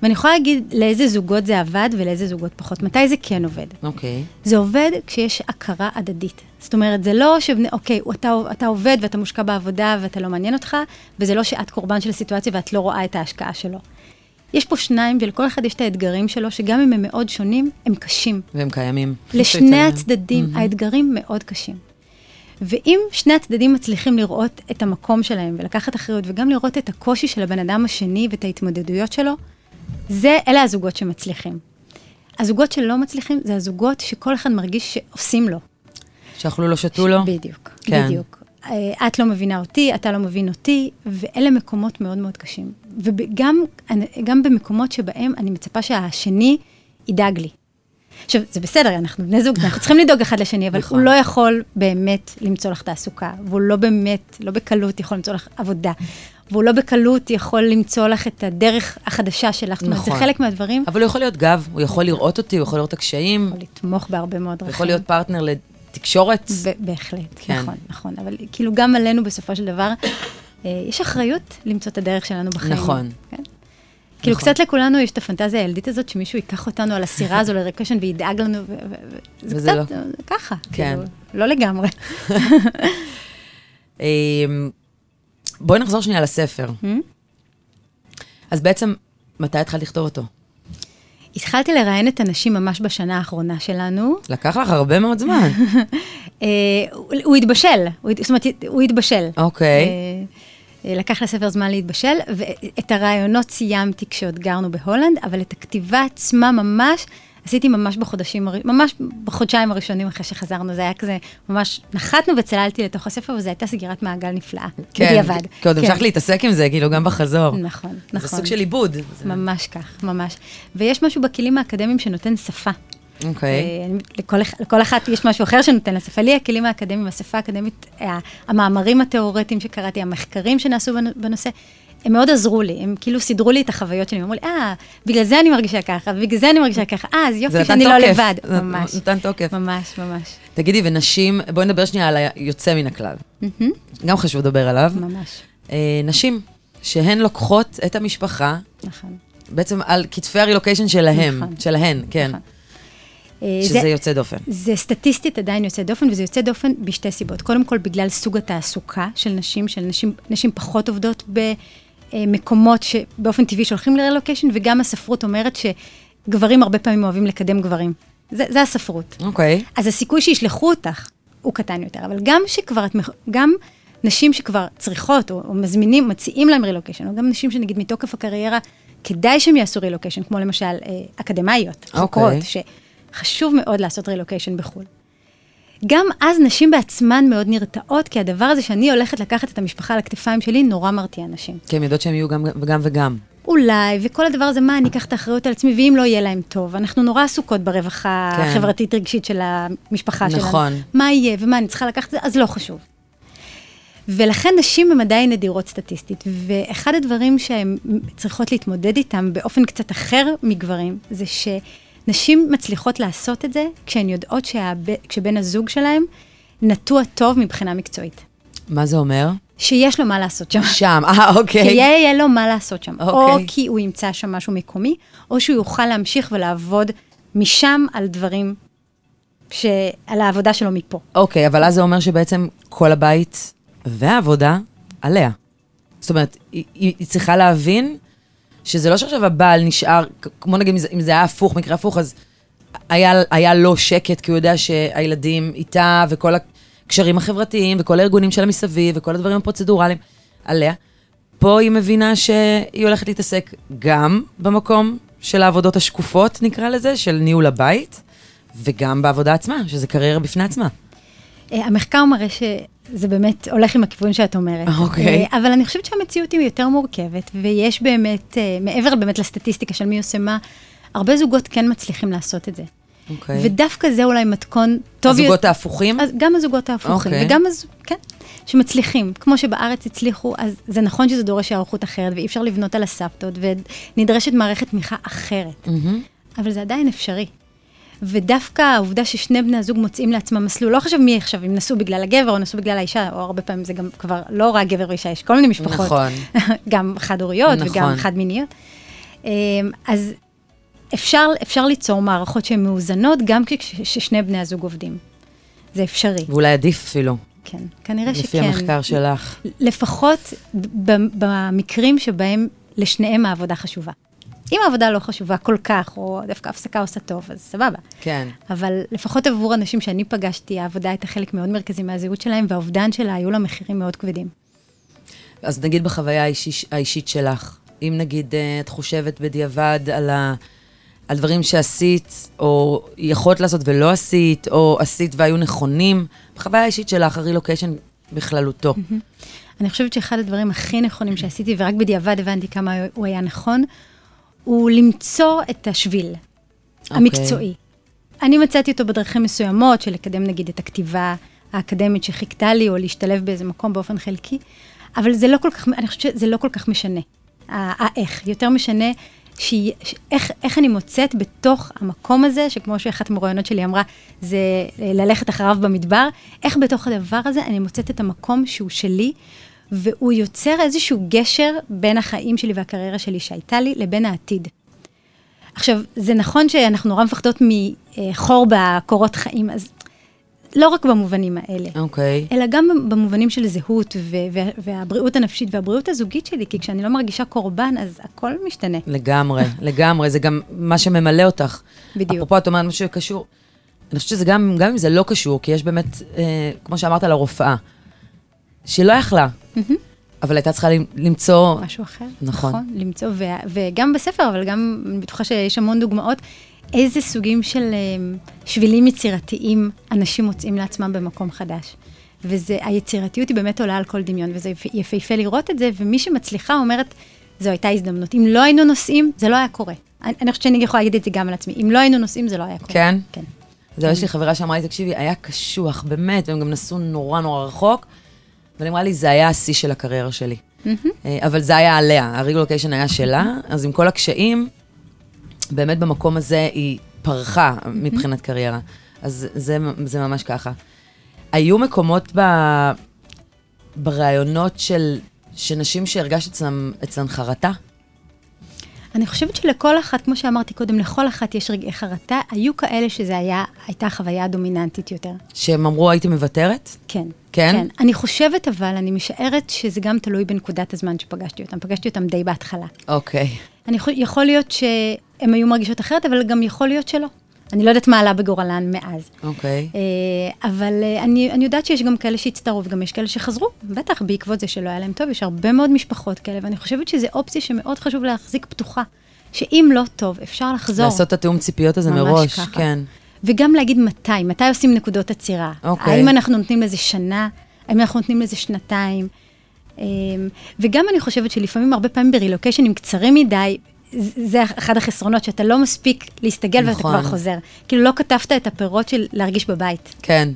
ואני יכולה להגיד לאיזה זוגות זה עבד ולאיזה זוגות פחות. מתי זה כן עובד? אוקיי. זה עובד כשיש הכרה הדדית. זאת אומרת, זה לא שבני, אוקיי, אתה, אתה עובד ואתה מושקע בעבודה ואתה לא מעניין אותך, וזה לא שאת קורבן של הסיטואציה ואת לא רואה את ההשקעה שלו. יש פה שניים, ולכל אחד יש את האתגרים שלו, שגם אם הם מאוד שונים, הם קשים. והם קיימים. לשני הצדדים, האתגרים מאוד קשים. ואם שני הצדדים מצליחים לראות את המקום שלהם ולקחת אחריות, וגם לראות את הקושי של הבן אדם השני ואת ההתמודדויות שלו, זה, אלה הזוגות שמצליחים. הזוגות שלא מצליחים, זה הזוגות שכל אחד מרגיש שעושים לו. שאכלו לא שתו לו? בדיוק, כן. בדיוק. אה, את לא מבינה אותי, אתה לא מבין אותי, ואלה מקומות מאוד מאוד קשים. וגם גם במקומות שבהם אני מצפה שהשני ידאג לי. עכשיו, זה בסדר, אנחנו בני זוג, אנחנו צריכים לדאוג אחד לשני, אבל נכון. הוא לא יכול באמת למצוא לך תעסוקה, והוא לא באמת, לא בקלות יכול למצוא לך עבודה, והוא לא בקלות יכול למצוא לך את הדרך החדשה שלך. זאת אומרת, זה נכון. חלק מהדברים, אבל הוא יכול להיות גב, הוא יכול לראות אותי, הוא יכול לראות את הקשיים, יכול לתמוך בהרבה מאוד הוא דרכים. יכול להיות פרטנר לתקשורת. בהחלט, כן. נכון, נכון. אבל כאילו גם עלינו בסופו של דבר, אה, יש אחריות למצוא את הדרך שלנו בחיים. נכון. כן? כאילו נכון. קצת לכולנו יש את הפנטזיה הילדית הזאת, שמישהו ייקח אותנו על הסירה הזו לרקשן וידאג לנו, זה וזה קצת אה, ככה. כן. כאילו, לא לגמרי. בואי נחזור שנייה לספר. Hmm? אז בעצם, מתי התחלת לכתוב אותו? התחלתי לראיין את הנשים ממש בשנה האחרונה שלנו. לקח לך הרבה מאוד זמן. אה, הוא התבשל, זאת אומרת, הוא התבשל. אוקיי. אה, אה, לקח לספר זמן להתבשל, ואת הרעיונות סיימתי כשעוד גרנו בהולנד, אבל את הכתיבה עצמה ממש עשיתי ממש בחודשים, ממש בחודשיים הראשונים אחרי שחזרנו, זה היה כזה, ממש נחתנו וצללתי לתוך הספר, וזו הייתה סגירת מעגל נפלאה, בדיעבד. כי עוד כן. המשכת להתעסק עם זה, כאילו, גם בחזור. נכון, זה נכון. סוג של עיבוד. זה- ממש כך, ממש. ויש משהו בכלים האקדמיים שנותן שפה. אוקיי. אה, אני- לכל, לכל אחת יש משהו אחר שנותן לה שפה. לי הכלים האקדמיים, השפה האקדמית, המאמרים התיאורטיים שקראתי, המחקרים שנעשו בנ- בנושא, הם מאוד עזרו לי, הם כאילו סידרו לי את החוויות שלי, הם אמרו לי, אה, בגלל זה אני מרגישה ככה, בגלל זה אני מרגישה ככה, אה, אז יופי שאני לא תוקף. לבד. זה ממש, נתן תוקף. ממש, ממש. תגידי, ונשים, בואי נדבר שנייה על היוצא מן הכלל. מהמם, גם חשוב לדבר עליו. ממש, אה, נשים, שהן לוקחות את המשפחה, נכון. בעצם על כתפי הרילוקיישן שלהם, נכון. שלהן, כן. נכון. אה, שזה זה- יוצא דופן. זה סטטיסטית עדיין יוצא דופן, וזה יוצא דופן בשתי סיבות. קודם כל, בגלל סוג התעסוקה של נשים, של נשים, נשים פחות עובדות במקומות שבאופן טבעי שולחים לרילוקיישן, וגם הספרות אומרת שגברים הרבה פעמים אוהבים לקדם גברים. זה, זה הספרות. אוקיי. אז הסיכוי שישלחו אותך הוא קטן יותר, אבל גם שכבר את, גם נשים שכבר צריכות, או, או מזמינים, מציעים להם רילוקיישן, או גם נשים שנגיד מתוקף הקריירה, כדאי שהם יעשו רילוקיישן, כמו למשל אה, אקדמאיות, חוקרות, אוקיי. שחשוב מאוד לעשות רילוקיישן בחו"ל. גם אז נשים בעצמן מאוד נרתעות, כי הדבר הזה שאני הולכת לקחת את המשפחה על הכתפיים שלי, נורא מרתיע נשים. כי הן יודעות שהן יהיו גם וגם וגם. אולי, וכל הדבר הזה, מה, אני אקח את האחריות על עצמי, ואם לא יהיה להם טוב, אנחנו נורא עסוקות ברווחה כן. החברתית-רגשית של המשפחה שלנו. נכון. מה יהיה, ומה, אני צריכה לקחת את זה, אז לא חשוב. ולכן נשים הן עדיין נדירות סטטיסטית, ואחד הדברים שהן צריכות להתמודד איתם באופן קצת אחר מגברים, זה שנשים מצליחות לעשות את זה כשהן יודעות שהב... כשבן הזוג שלהם נטוע טוב מבחינה מקצועית. מה זה אומר? שיש לו מה לעשות שם. שם, אה, אוקיי. שיהיה לו מה לעשות שם. או אוקיי. כי הוא ימצא שם משהו מקומי, או שהוא יוכל להמשיך ולעבוד משם על דברים, ש... על העבודה שלו מפה. אוקיי, אבל אז זה אומר שבעצם כל הבית והעבודה עליה. זאת אומרת, היא היא צריכה להבין שזה לא שעכשיו הבעל נשאר, כמו נגיד אם זה, היה הפוך, מקרה הפוך, אז היה, היה לו שקט, כי הוא יודע שהילדים איתה, וכל הקשרים החברתיים, וכל הארגונים שלה מסביב, וכל הדברים הפרוצדורליים עליה. פה היא מבינה שהיא הולכת להתעסק גם במקום של העבודות השקופות, נקרא לזה, של ניהול הבית, וגם בעבודה עצמה, שזה קריירה בפני עצמה. אה, המחקר מראה שזה באמת הולך עם הכיוון שאת אומרת. אוקיי. אה, אבל אני חושבת שהמציאות היא יותר מורכבת, ויש באמת, אה, מעבר באמת לסטטיסטיקה של מי עושה מה, הרבה זוגות כן מצליחים לעשות את זה. אוקיי. ודווקא זה אולי מתכון טוב הזוגות ההפוכים? אז גם הזוגות ההפוכים, אוקיי. וגם הז... כן, שמצליחים. כמו שבארץ הצליחו, אז זה נכון שזה דורש היערכות אחרת, ואי אפשר לבנות על הסבתות, ונדרשת מערכת תמיכה אחרת. מהמם. אבל זה עדיין אפשרי. ודווקא העובדה ששני בני הזוג מוצאים לעצמם מסלול, לא חשוב מי עכשיו, אם נסעו בגלל הגבר או נסעו בגלל האישה, או הרבה פעמים זה גם כבר לא רק גבר ואישה, יש כל מיני משפחות. נכון. גם חד-הוריות נכון. וגם חד-מיניות. אמ, אז אפשר, אפשר ליצור מערכות שהן מאוזנות גם כששני בני הזוג עובדים. זה אפשרי, ואולי עדיף אפילו, כן. כנראה לפי שכן. המחקר שלך. לפחות במקרים שבהם לשניהם העבודה חשובה. אם העבודה לא חשובה כל כך, או דווקא הפסקה עושה טוב, אז סבבה. כן. אבל לפחות עבור אנשים שאני פגשתי, העבודה הייתה חלק מאוד מרכזי מהזהות שלהם, והאובדן שלה היו לה מחירים מאוד כבדים. אז נגיד בחוויה האישי, האישית שלך, אם נגיד אה, את חושבת בדיעבד על, ה, על דברים שעשית, או יכולת לעשות ולא עשית, או עשית והיו נכונים, בחוויה האישית שלך, הרילוקיישן בכללותו. אני חושבת שאחד הדברים הכי נכונים שעשיתי, ורק בדיעבד הבנתי כמה הוא היה נכון, הוא למצוא את השביל אוקיי. המקצועי. אני מצאתי אותו בדרכים מסוימות, של לקדם נגיד את הכתיבה האקדמית שחיכתה לי, או להשתלב באיזה מקום באופן חלקי, אבל זה לא כל כך, אני חושבת שזה לא כל כך משנה, האיך. יותר משנה ש- איך, איך אני מוצאת בתוך המקום הזה, שכמו שאחת המרואיינות שלי אמרה, זה אה, ללכת אחריו במדבר, איך בתוך הדבר הזה אני מוצאת את המקום שהוא שלי, והוא יוצר איזשהו גשר בין החיים שלי והקריירה שלי שהייתה לי לבין העתיד. עכשיו, זה נכון שאנחנו נורא מפחדות מחור בקורות חיים, אז לא רק במובנים האלה, אוקיי. אלא גם במובנים של זהות ו- והבריאות הנפשית והבריאות הזוגית שלי, כי כשאני לא מרגישה קורבן, אז הכל משתנה. לגמרי, לגמרי, זה גם מה שממלא אותך. בדיוק. אפרופו, את אומרת משהו שקשור. אני חושבת שזה גם, גם אם זה לא קשור, כי יש באמת, אה, כמו שאמרת על הרופאה, שלא יכלה. אבל הייתה צריכה למצוא... משהו אחר. נכון. נכון, למצוא, ו- וגם בספר, אבל גם, אני בטוחה שיש המון דוגמאות, איזה סוגים של אה, שבילים יצירתיים אנשים מוצאים לעצמם במקום חדש. והיצירתיות היא באמת עולה על כל דמיון, וזה יפ- יפהפה לראות את זה, ומי שמצליחה אומרת, זו הייתה הזדמנות. אם לא היינו נוסעים, זה לא היה קורה. אני, אני חושבת שאני יכולה להגיד את זה גם על עצמי. אם לא היינו נוסעים, זה לא היה קורה. כן? כן. זהו, יש לי חברה שאמרה לי, תקשיבי, היה קשוח, באמת, והם גם נסעו נורא נורא רחוק, אבל היא אמרה לי, זה היה השיא של הקריירה שלי. אה, אבל זה היה עליה, הרגולוקיישן היה שלה, אז עם כל הקשיים, באמת במקום הזה היא פרחה מבחינת קריירה. אז זה, זה ממש ככה. היו מקומות ב, בראיונות של, שנשים שהרגשת אצלן חרטה? אני חושבת שלכל אחת, כמו שאמרתי קודם, לכל אחת יש רגעי חרטה. היו כאלה שזה היה, הייתה חוויה דומיננטית יותר. שהם אמרו, הייתי מוותרת? כן. כן? כן. אני חושבת אבל, אני משערת שזה גם תלוי בנקודת הזמן שפגשתי אותם. פגשתי אותם די בהתחלה. אוקיי. אני יכול להיות שהן היו מרגישות אחרת, אבל גם יכול להיות שלא. אני לא יודעת מה עלה בגורלן מאז. אוקיי. אה, אבל אה, אני, אני יודעת שיש גם כאלה שהצטרפו וגם יש כאלה שחזרו, בטח בעקבות זה שלא היה להם טוב, יש הרבה מאוד משפחות כאלה, ואני חושבת שזו אופציה שמאוד חשוב להחזיק פתוחה, שאם לא טוב, אפשר לחזור. לעשות את התיאום ציפיות הזה מראש, ככה. כן. וגם להגיד מתי, מתי עושים נקודות עצירה. אוקיי. האם אנחנו נותנים לזה שנה, האם אנחנו נותנים לזה שנתיים. אמ, וגם אני חושבת שלפעמים, הרבה פעמים ברילוקיישנים קצרים מדי, זה אחד החסרונות, שאתה לא מספיק להסתגל ואתה נכון. כבר חוזר. כאילו לא כתבת את הפירות של להרגיש בבית. כן.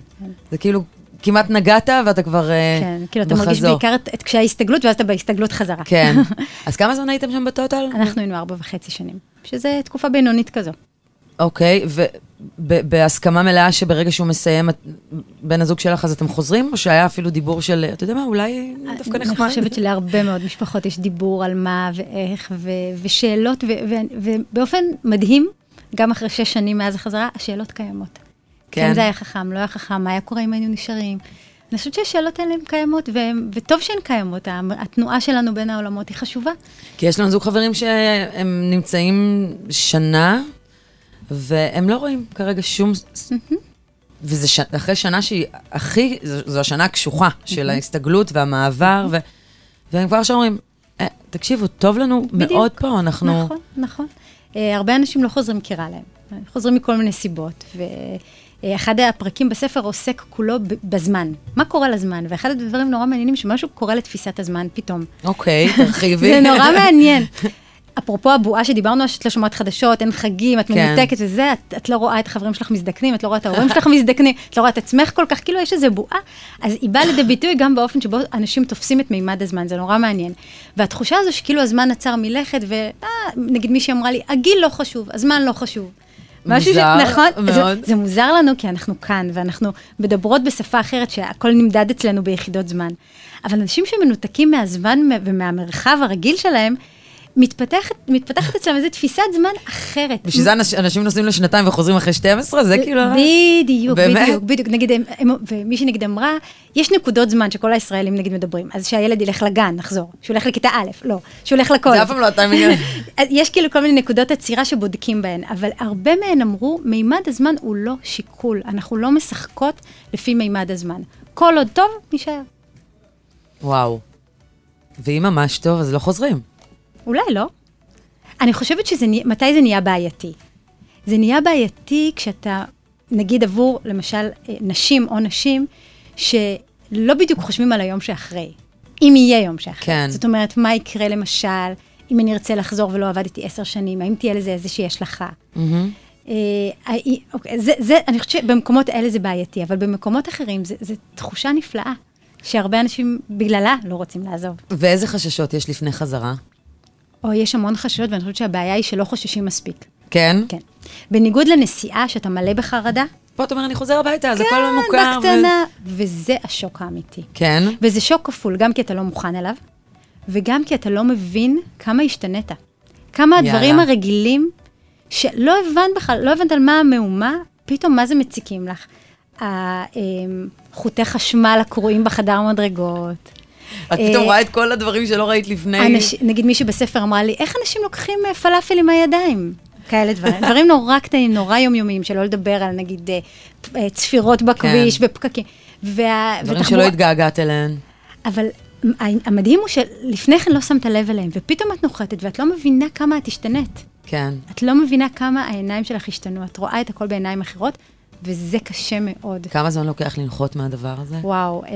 זה כאילו, כמעט נגעת ואתה כבר אה, כן, כאילו אתה מרגיש בחזור. בעיקר את, את קשיי ההסתגלות, ואז אתה בהסתגלות חזרה. כן. אז כמה זמן הייתם שם בטוטל? אנחנו היינו ארבע וחצי שנים, שזה תקופה בינונית כזו. אוקיי, ובהסכמה מלאה שברגע שהוא מסיים, את- בן הזוג שלך, אז אתם חוזרים? או שהיה אפילו דיבור של, אתה יודע מה, אולי דווקא נחמד? אני חושבת שלהרבה מאוד משפחות יש דיבור על מה ואיך, ו- ושאלות, ו- ו- ובאופן מדהים, גם אחרי שש שנים מאז החזרה, השאלות קיימות. כן. כן, זה היה חכם, לא היה חכם, מה היה קורה אם היינו נשארים? אני חושבת שהשאלות האלה הן קיימות, ו- וטוב שהן קיימות. התנועה שלנו בין העולמות היא חשובה. כי יש לנו זוג חברים שהם נמצאים שנה, והם לא רואים כרגע שום... וזה ש... אחרי שנה שהיא הכי, זו, זו השנה הקשוחה של ההסתגלות והמעבר, ו... והם כבר עכשיו אומרים, "אה, תקשיבו, טוב לנו בדיוק. מאוד פה, אנחנו... נכון, נכון. Uh, הרבה אנשים לא חוזרים כי רע להם, חוזרים מכל מיני סיבות. ואחד הפרקים בספר עוסק כולו בזמן. מה קורה לזמן? ואחד הדברים נורא מעניינים, שמשהו קורה לתפיסת הזמן פתאום. אוקיי, תרחיבי. זה נורא מעניין. אפרופו הבועה שדיברנו, שאת לא שומעת חדשות, אין חגים, את כן. מנותקת וזה, את, את לא רואה את החברים שלך מזדקנים, את לא רואה את ההורים שלך מזדקנים, את לא רואה את עצמך כל כך, כאילו יש איזו בועה. אז היא באה לידי ביטוי גם באופן שבו אנשים תופסים את מימד הזמן, זה נורא מעניין. והתחושה הזו שכאילו הזמן עצר מלכת, ונגיד מישהי אמרה לי, הגיל לא חשוב, הזמן לא חשוב. משהו מוזר נכון, מאוד. זה, זה מוזר לנו כי אנחנו כאן, ואנחנו מדברות בשפה אחרת שהכל נמדד אצלנו ביחידות זמן. אבל אנשים שמנותקים מהזמן ומהמרחב הרגיל שלהם, מתפתחת, מתפתחת אצלם איזו תפיסת זמן אחרת. בשביל זה אנש- אנשים נוסעים לשנתיים וחוזרים אחרי 12? זה כאילו... בדיוק, באמת? בדיוק, בדיוק. נגיד, הם, הם, ומישהי נגיד אמרה, יש נקודות זמן שכל הישראלים נגיד מדברים, אז שהילד ילך לגן, נחזור, שהוא הולך לכיתה א', לא, שהוא הולך לכל. זה אף פעם לא הטיימינג. אז יש כאילו כל מיני נקודות עצירה שבודקים בהן, אבל הרבה מהן אמרו, מימד הזמן הוא לא שיקול, אנחנו לא משחקות לפי מימד הזמן. כל עוד טוב, נשאר. וואו. ואם ממש טוב, אז לא חוזרים. אולי לא. אני חושבת שזה, מתי זה נהיה בעייתי? זה נהיה בעייתי כשאתה, נגיד עבור, למשל, אה, נשים או נשים, שלא בדיוק חושבים על היום שאחרי. אם יהיה יום שאחרי. כן. זאת אומרת, מה יקרה למשל, אם אני ארצה לחזור ולא עבדתי עשר שנים, האם תהיה לזה איזושהי השלכה? אה, האי- אוקיי, זה, זה, אני חושבת שבמקומות האלה זה בעייתי, אבל במקומות אחרים זה תחושה נפלאה, שהרבה אנשים בגללה לא רוצים לעזוב. ואיזה חששות יש לפני חזרה? או יש המון חששות, ואני חושבת שהבעיה היא שלא חוששים מספיק. כן? כן. בניגוד לנסיעה, שאתה מלא בחרדה, פה אתה אומר, אני חוזר הביתה, זה הכל כן, מוכר. ו- בקטנה, וזה השוק האמיתי. כן? וזה שוק כפול, גם כי אתה לא מוכן אליו, וגם כי אתה לא מבין כמה השתנית. כמה יאללה. הדברים הרגילים, שלא הבנת בכלל, לא הבנת על מה המהומה, פתאום מה זה מציקים לך. החוטי חשמל הקרועים בחדר מדרגות. את פתאום רואה את כל הדברים שלא ראית לפני. אנש, נגיד מישהי בספר אמרה לי, איך אנשים לוקחים אה, פלאפל עם הידיים? כאלה דברים. דברים נורא קטנים, נורא יומיומיים, שלא לדבר על נגיד אה, אה, צפירות בכביש כן. ופקקים. וה- דברים שלא התגעגעת אליהם. אבל המדהים הוא שלפני כן לא שמת לב אליהם, ופתאום את נוחתת ואת לא מבינה כמה את השתנית. כן. את לא מבינה כמה העיניים שלך השתנו, את רואה את הכל בעיניים אחרות, וזה קשה מאוד. כמה זמן לוקח לנחות מהדבר הזה? וואו, אה,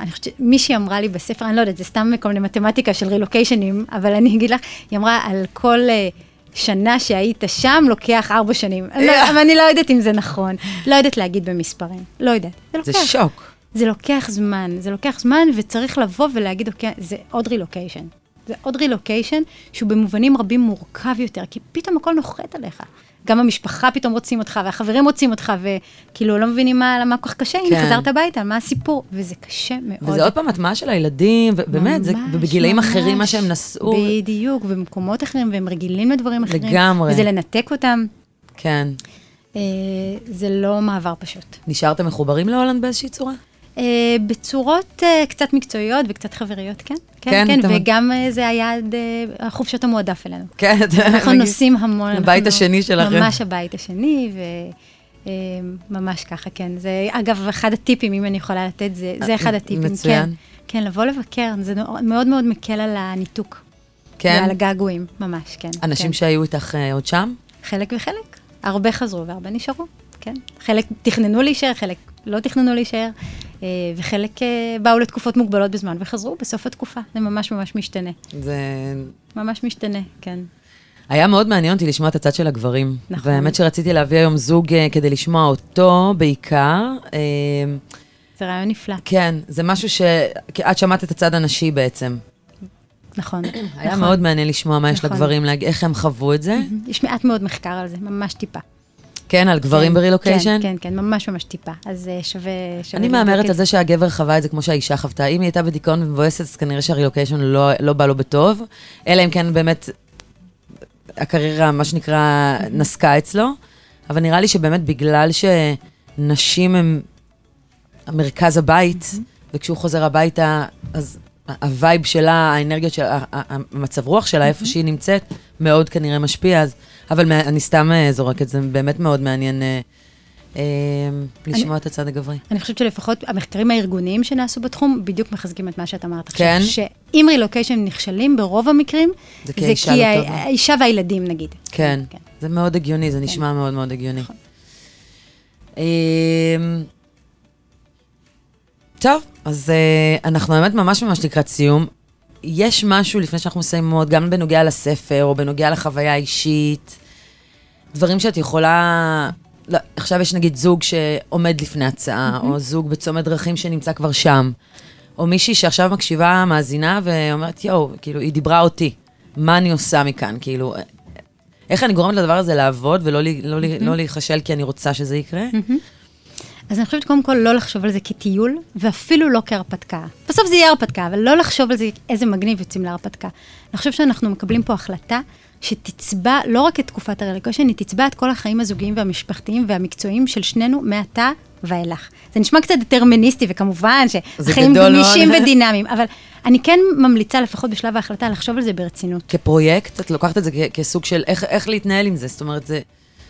אני חושבת שמישהי אמרה לי בספר, אני לא יודעת, זה סתם כל מיני מתמטיקה של רילוקיישנים, אבל אני אגיד לך, היא אמרה, על כל אה, שנה שהיית שם, לוקח ארבע שנים. לא, אבל אני לא יודעת אם זה נכון, לא יודעת להגיד במספרים, לא יודעת. זה זה שוק. זה לוקח זמן, זה לוקח זמן, וצריך לבוא ולהגיד, אוקיי, זה עוד רילוקיישן. זה עוד רילוקיישן שהוא במובנים רבים מורכב יותר, כי פתאום הכל נוחת עליך. גם המשפחה פתאום רוצים אותך, והחברים רוצים אותך, וכאילו לא מבינים מה, מה כל כך קשה, כן. הנה חזרת הביתה, מה הסיפור, וזה קשה מאוד. וזה עוד פעם הטמעה של הילדים, ובאמת, זה בגילאים ממש, אחרים מה שהם נסעו. בדיוק, במקומות אחרים, והם רגילים לדברים אחרים. לגמרי. וזה לנתק אותם. כן. אה, זה לא מעבר פשוט. נשארתם מחוברים להולנד באיזושהי צורה? אה, בצורות אה, קצת מקצועיות וקצת חבריות, כן. כן, כן, כן וגם אה, זה היעד, החופשות המועדף אלינו. כן, אנחנו נוסעים המון. הבית השני שלכם. ממש הבית השני, וממש ככה, כן. זה, אגב, אחד הטיפים, אם אני יכולה לתת, זה, זה אחד הטיפים. מצוין. כן, כן, לבוא לבקר, זה מאוד מאוד מקל על הניתוק. כן. ועל הגעגועים, ממש, כן. אנשים כן. שהיו איתך עוד שם? חלק וחלק. הרבה חזרו והרבה נשארו, כן. חלק תכננו להישאר, חלק לא תכננו להישאר. אה, וחלק אה, באו לתקופות מוגבלות בזמן וחזרו בסוף התקופה. זה ממש ממש משתנה. זה... ממש משתנה, כן. היה מאוד מעניין אותי לשמוע את הצד של הגברים. נכון. והאמת שרציתי להביא היום זוג אה, כדי לשמוע אותו בעיקר. זה רעיון נפלא. כן, זה משהו ש... את שמעת את הצד הנשי בעצם. נכון. היה נכון. מאוד מעניין לשמוע מה נכון. יש לגברים, איך הם חוו את זה. יש מעט מאוד מחקר על זה, ממש טיפה. כן, על גברים כן, ברילוקיישן? כן, כן, כן, ממש ממש טיפה. אז uh, שווה... שווה אני מהמרת על זה שהגבר חווה את זה כמו שהאישה חוותה. אם היא הייתה בדיכאון ומבואסת, אז כנראה שהרילוקיישן לא, לא בא לו בטוב, אלא אם כן באמת הקריירה, מה שנקרא, נסקה אצלו. אבל נראה לי שבאמת בגלל שנשים הן מרכז הבית, וכשהוא חוזר הביתה, אז ה vibe שלה, האנרגיות שלה, המצב רוח שלה, איפה שהיא נמצאת, מאוד כנראה משפיע. אז אבל אני סתם אה, זורקת, זה באמת מאוד מעניין אה, אה, לשמוע את הצד הגברי. אני חושבת שלפחות המחקרים הארגוניים שנעשו בתחום, בדיוק מחזקים את מה שאת אמרת עכשיו. כן? שאם רילוקיישן נכשלים, ברוב המקרים, זה כי האישה לא טובה. האישה והילדים, נגיד. כן, כן. זה מאוד הגיוני, זה כן. נשמע מאוד מאוד הגיוני. נכון. טוב, אז אנחנו באמת ממש ממש לקראת סיום. יש משהו, לפני שאנחנו מסיימות, גם בנוגע לספר, או בנוגע לחוויה האישית, דברים שאת יכולה... לא, עכשיו יש נגיד זוג שעומד לפני הצעה, mm-hmm. או זוג בצומת דרכים שנמצא כבר שם, או מישהי שעכשיו מקשיבה, מאזינה, ואומרת, יואו, כאילו, היא דיברה אותי, מה אני עושה מכאן? כאילו, איך אני גורמת לדבר הזה לעבוד ולא לא, mm-hmm. לא להיכשל כי אני רוצה שזה יקרה? Mm-hmm. אז אני חושבת קודם כל לא לחשוב על זה כטיול, ואפילו לא כהרפתקה. בסוף זה יהיה הרפתקה, אבל לא לחשוב על זה איזה מגניב יוצאים להרפתקה. אני חושבת שאנחנו מקבלים פה החלטה שתצבע לא רק את תקופת הרליקושן, היא תצבע את כל החיים הזוגיים והמשפחתיים והמקצועיים של שנינו מעתה ואילך. זה נשמע קצת דטרמיניסטי, וכמובן שחיים גמישים ודינמיים, אבל אני כן ממליצה, לפחות בשלב ההחלטה, לחשוב על זה ברצינות. כפרויקט? את לוקחת את זה כסוג של איך, איך להתנהל עם זה? זאת אומרת, זה...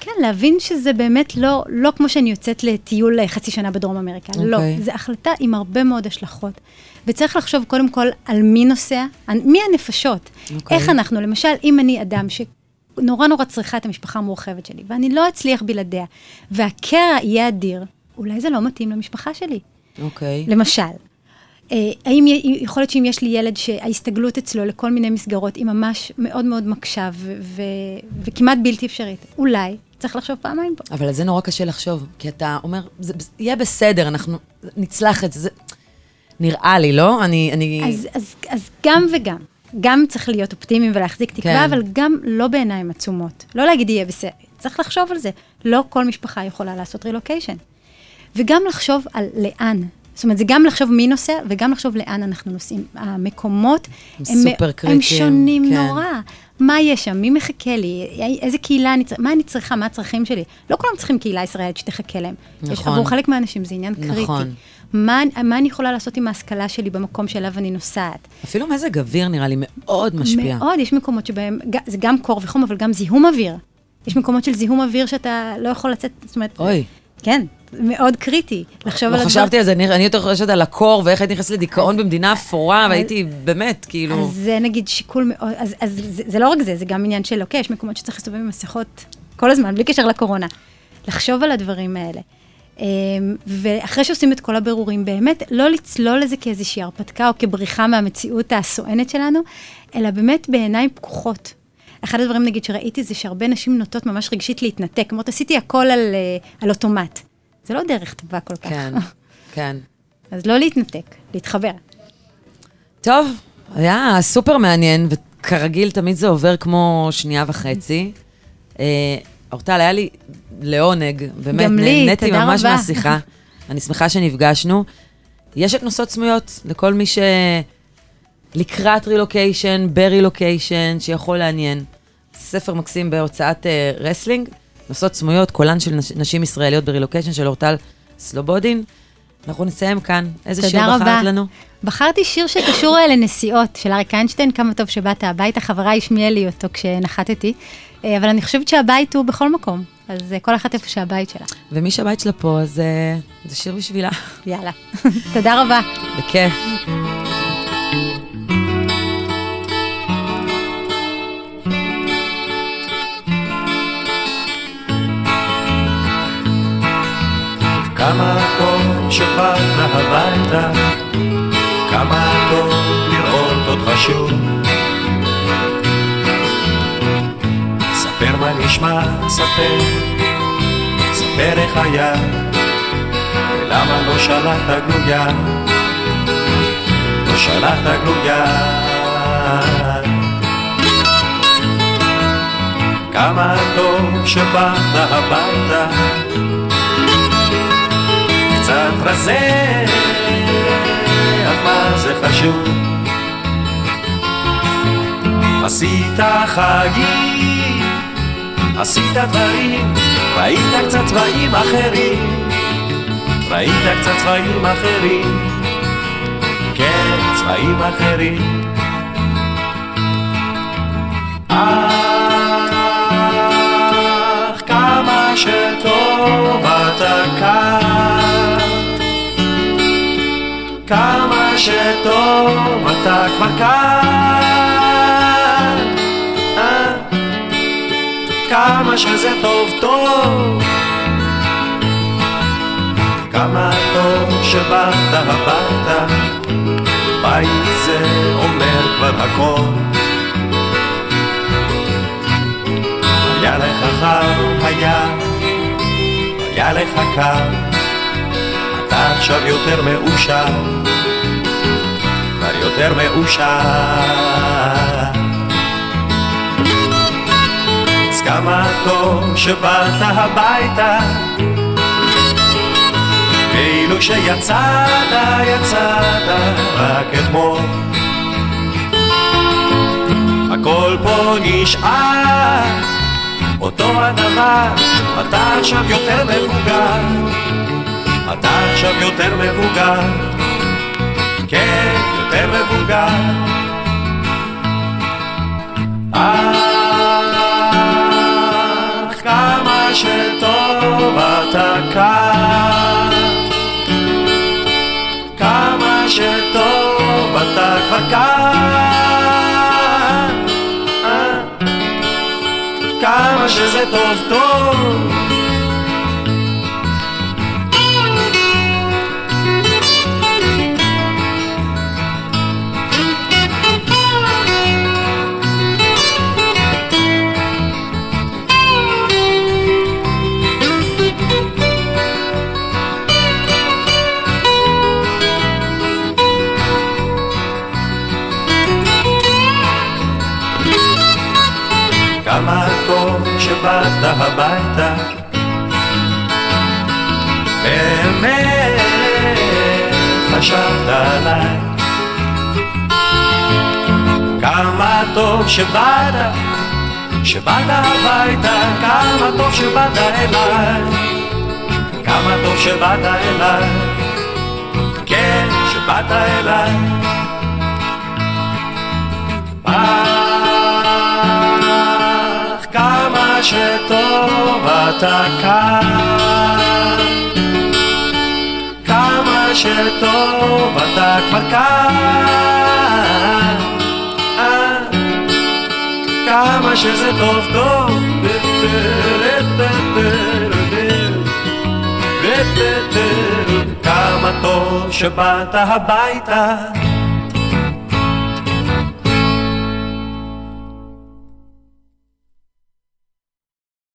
כן, להבין שזה באמת לא, לא כמו שאני יוצאת לטיול חצי שנה בדרום אמריקה. Okay. לא, אוקיי. זו החלטה עם הרבה מאוד השלכות. וצריך לחשוב קודם כל על מי נוסע, מי הנפשות. Okay. אוקיי. איך אנחנו, למשל, אם אני אדם שנורא נורא צריכה את המשפחה המורחבת שלי, ואני לא אצליח בלעדיה, והקרע יהיה אדיר, אולי זה לא מתאים למשפחה שלי. אוקיי. Okay. למשל. אה, האם יכול להיות שאם יש לי ילד שההסתגלות אצלו לכל מיני מסגרות היא ממש מאוד מאוד מקשה וכמעט בלתי אפשרית? אולי צריך לחשוב פעמיים פה. אבל על זה נורא קשה לחשוב, כי אתה אומר, זה יהיה בסדר, אנחנו נצלח את זה. זה נראה לי, לא? אני... אני... אז, אז, אז גם וגם. גם צריך להיות אופטימיים ולהחזיק תקווה, כן. אבל גם לא בעיניים עצומות. לא להגיד יהיה בסדר, צריך לחשוב על זה. לא כל משפחה יכולה לעשות רילוקיישן. וגם לחשוב על לאן. זאת אומרת, זה גם לחשוב מי נוסע, וגם לחשוב לאן אנחנו נוסעים. המקומות הם, קריטיים, הם שונים כן. נורא. מה יש שם, מי מחכה לי, איזה קהילה אני צריכה, מה אני צריכה, מה הצרכים שלי. לא כולם צריכים קהילה ישראלית שתחכה להם. נכון. יש, עבור חלק מהאנשים זה עניין נכון. קריטי. מה, מה אני יכולה לעשות עם ההשכלה שלי במקום שאליו אני נוסעת? אפילו מזג אוויר נראה לי מאוד משפיע. מאוד, יש מקומות שבהם, זה גם קור וחום, אבל גם זיהום אוויר. יש מקומות של זיהום אוויר שאתה לא יכול לצאת, זאת אומרת... אוי. כן, מאוד קריטי לחשוב לא על חשבתי על זה, אני אני יותר חושבת על הקור ואיך הייתי נכנסת לדיכאון במדינה אפורה, והייתי באמת, כאילו... אז זה נגיד שיקול מאוד, אז, אז זה, זה לא רק זה, זה גם עניין של, אוקיי, יש מקומות שצריך להסתובב עם מסכות כל הזמן, בלי קשר לקורונה. לחשוב על הדברים האלה. אמ, ואחרי שעושים את כל הבירורים, באמת לא לצלול לזה כאיזושהי הרפתקה או כבריחה מהמציאות הסואנת שלנו, אלא באמת בעיניים פקוחות. אחד הדברים, נגיד, שראיתי זה שהרבה נשים נוטות ממש רגשית להתנתק, אומרות, עשיתי הכל על, אה, על אוטומט. זה לא דרך טובה כל כך. כן, כן. אז לא להתנתק, להתחבר. טוב, היה סופר מעניין, וכרגיל תמיד זה עובר כמו שנייה וחצי. אה, אורטל, היה לי לעונג, באמת, גם לי, נהניתי ממש רבה. מהשיחה. אני שמחה שנפגשנו. יש את נוסעות סמויות לכל מי שלקראת רילוקיישן, ברילוקיישן, שיכול לעניין. ספר מקסים בהוצאת אה, רסלינג, נוסעות סמויות, קולן של נש- נשים ישראליות ברילוקיישן של אורטל סלובודין. אנחנו נסיים כאן. איזה שיר רבה. בחרת לנו? בחרתי שיר שקשור אה, לנסיעות, של אריק איינשטיין, כמה טוב שבאת הביתה, חברה השמיעה לי אותו כשנחתתי, אה, אבל אני חושבת שהבית הוא בכל מקום, אז אה, כל אחת איפה שהבית שלה. ומי שהבית שלה פה, אז זה שיר בשבילה. יאללה. תודה רבה. בכיף. כמה טוב שבאת הביתה, כמה טוב לראות אותך שוב. ספר מה נשמע, ספר, ספר איך היה, ולמה לא שלחת גלויה, לא שלחת גלויה. כמה טוב שבאת הביתה, רזה, אך מה זה חשוב? עשית חגים, עשית דברים, ראית קצת צבעים אחרים, ראית קצת צבעים אחרים, כן, צבעים אחרים. אך כמה שטוב אתה כאן כמה שטוב אתה כבר כאן. אה, כמה שזה טוב טוב. כמה טוב שבאת הביתה בית זה אומר כבר הכל. היה לך חם, היה, היה לך קר, אתה עכשיו יותר מאושר, כבר יותר מאושר. אז כמה טוב שבאת הביתה, כאילו שיצאת, יצאת רק אתמול. הכל פה נשאר אותו הדבר, אתה עכשיו יותר מבוגר, אתה עכשיו יותר מבוגר, כן, יותר מבוגר. אך כמה שטוב אתה כאן, כמה שטוב אתה כבר כאן. אה. כמה שזה טוב טוב טוב שבאת, שבאת הביתה כמה טוב שבאת אליי. כמה טוב שבאת אליי. כן, שבאת אליי. אך כמה שטוב אתה כאן. שטוב אתה כבר כאן כמה שזה טוב טוב. כמה טוב שבאת הביתה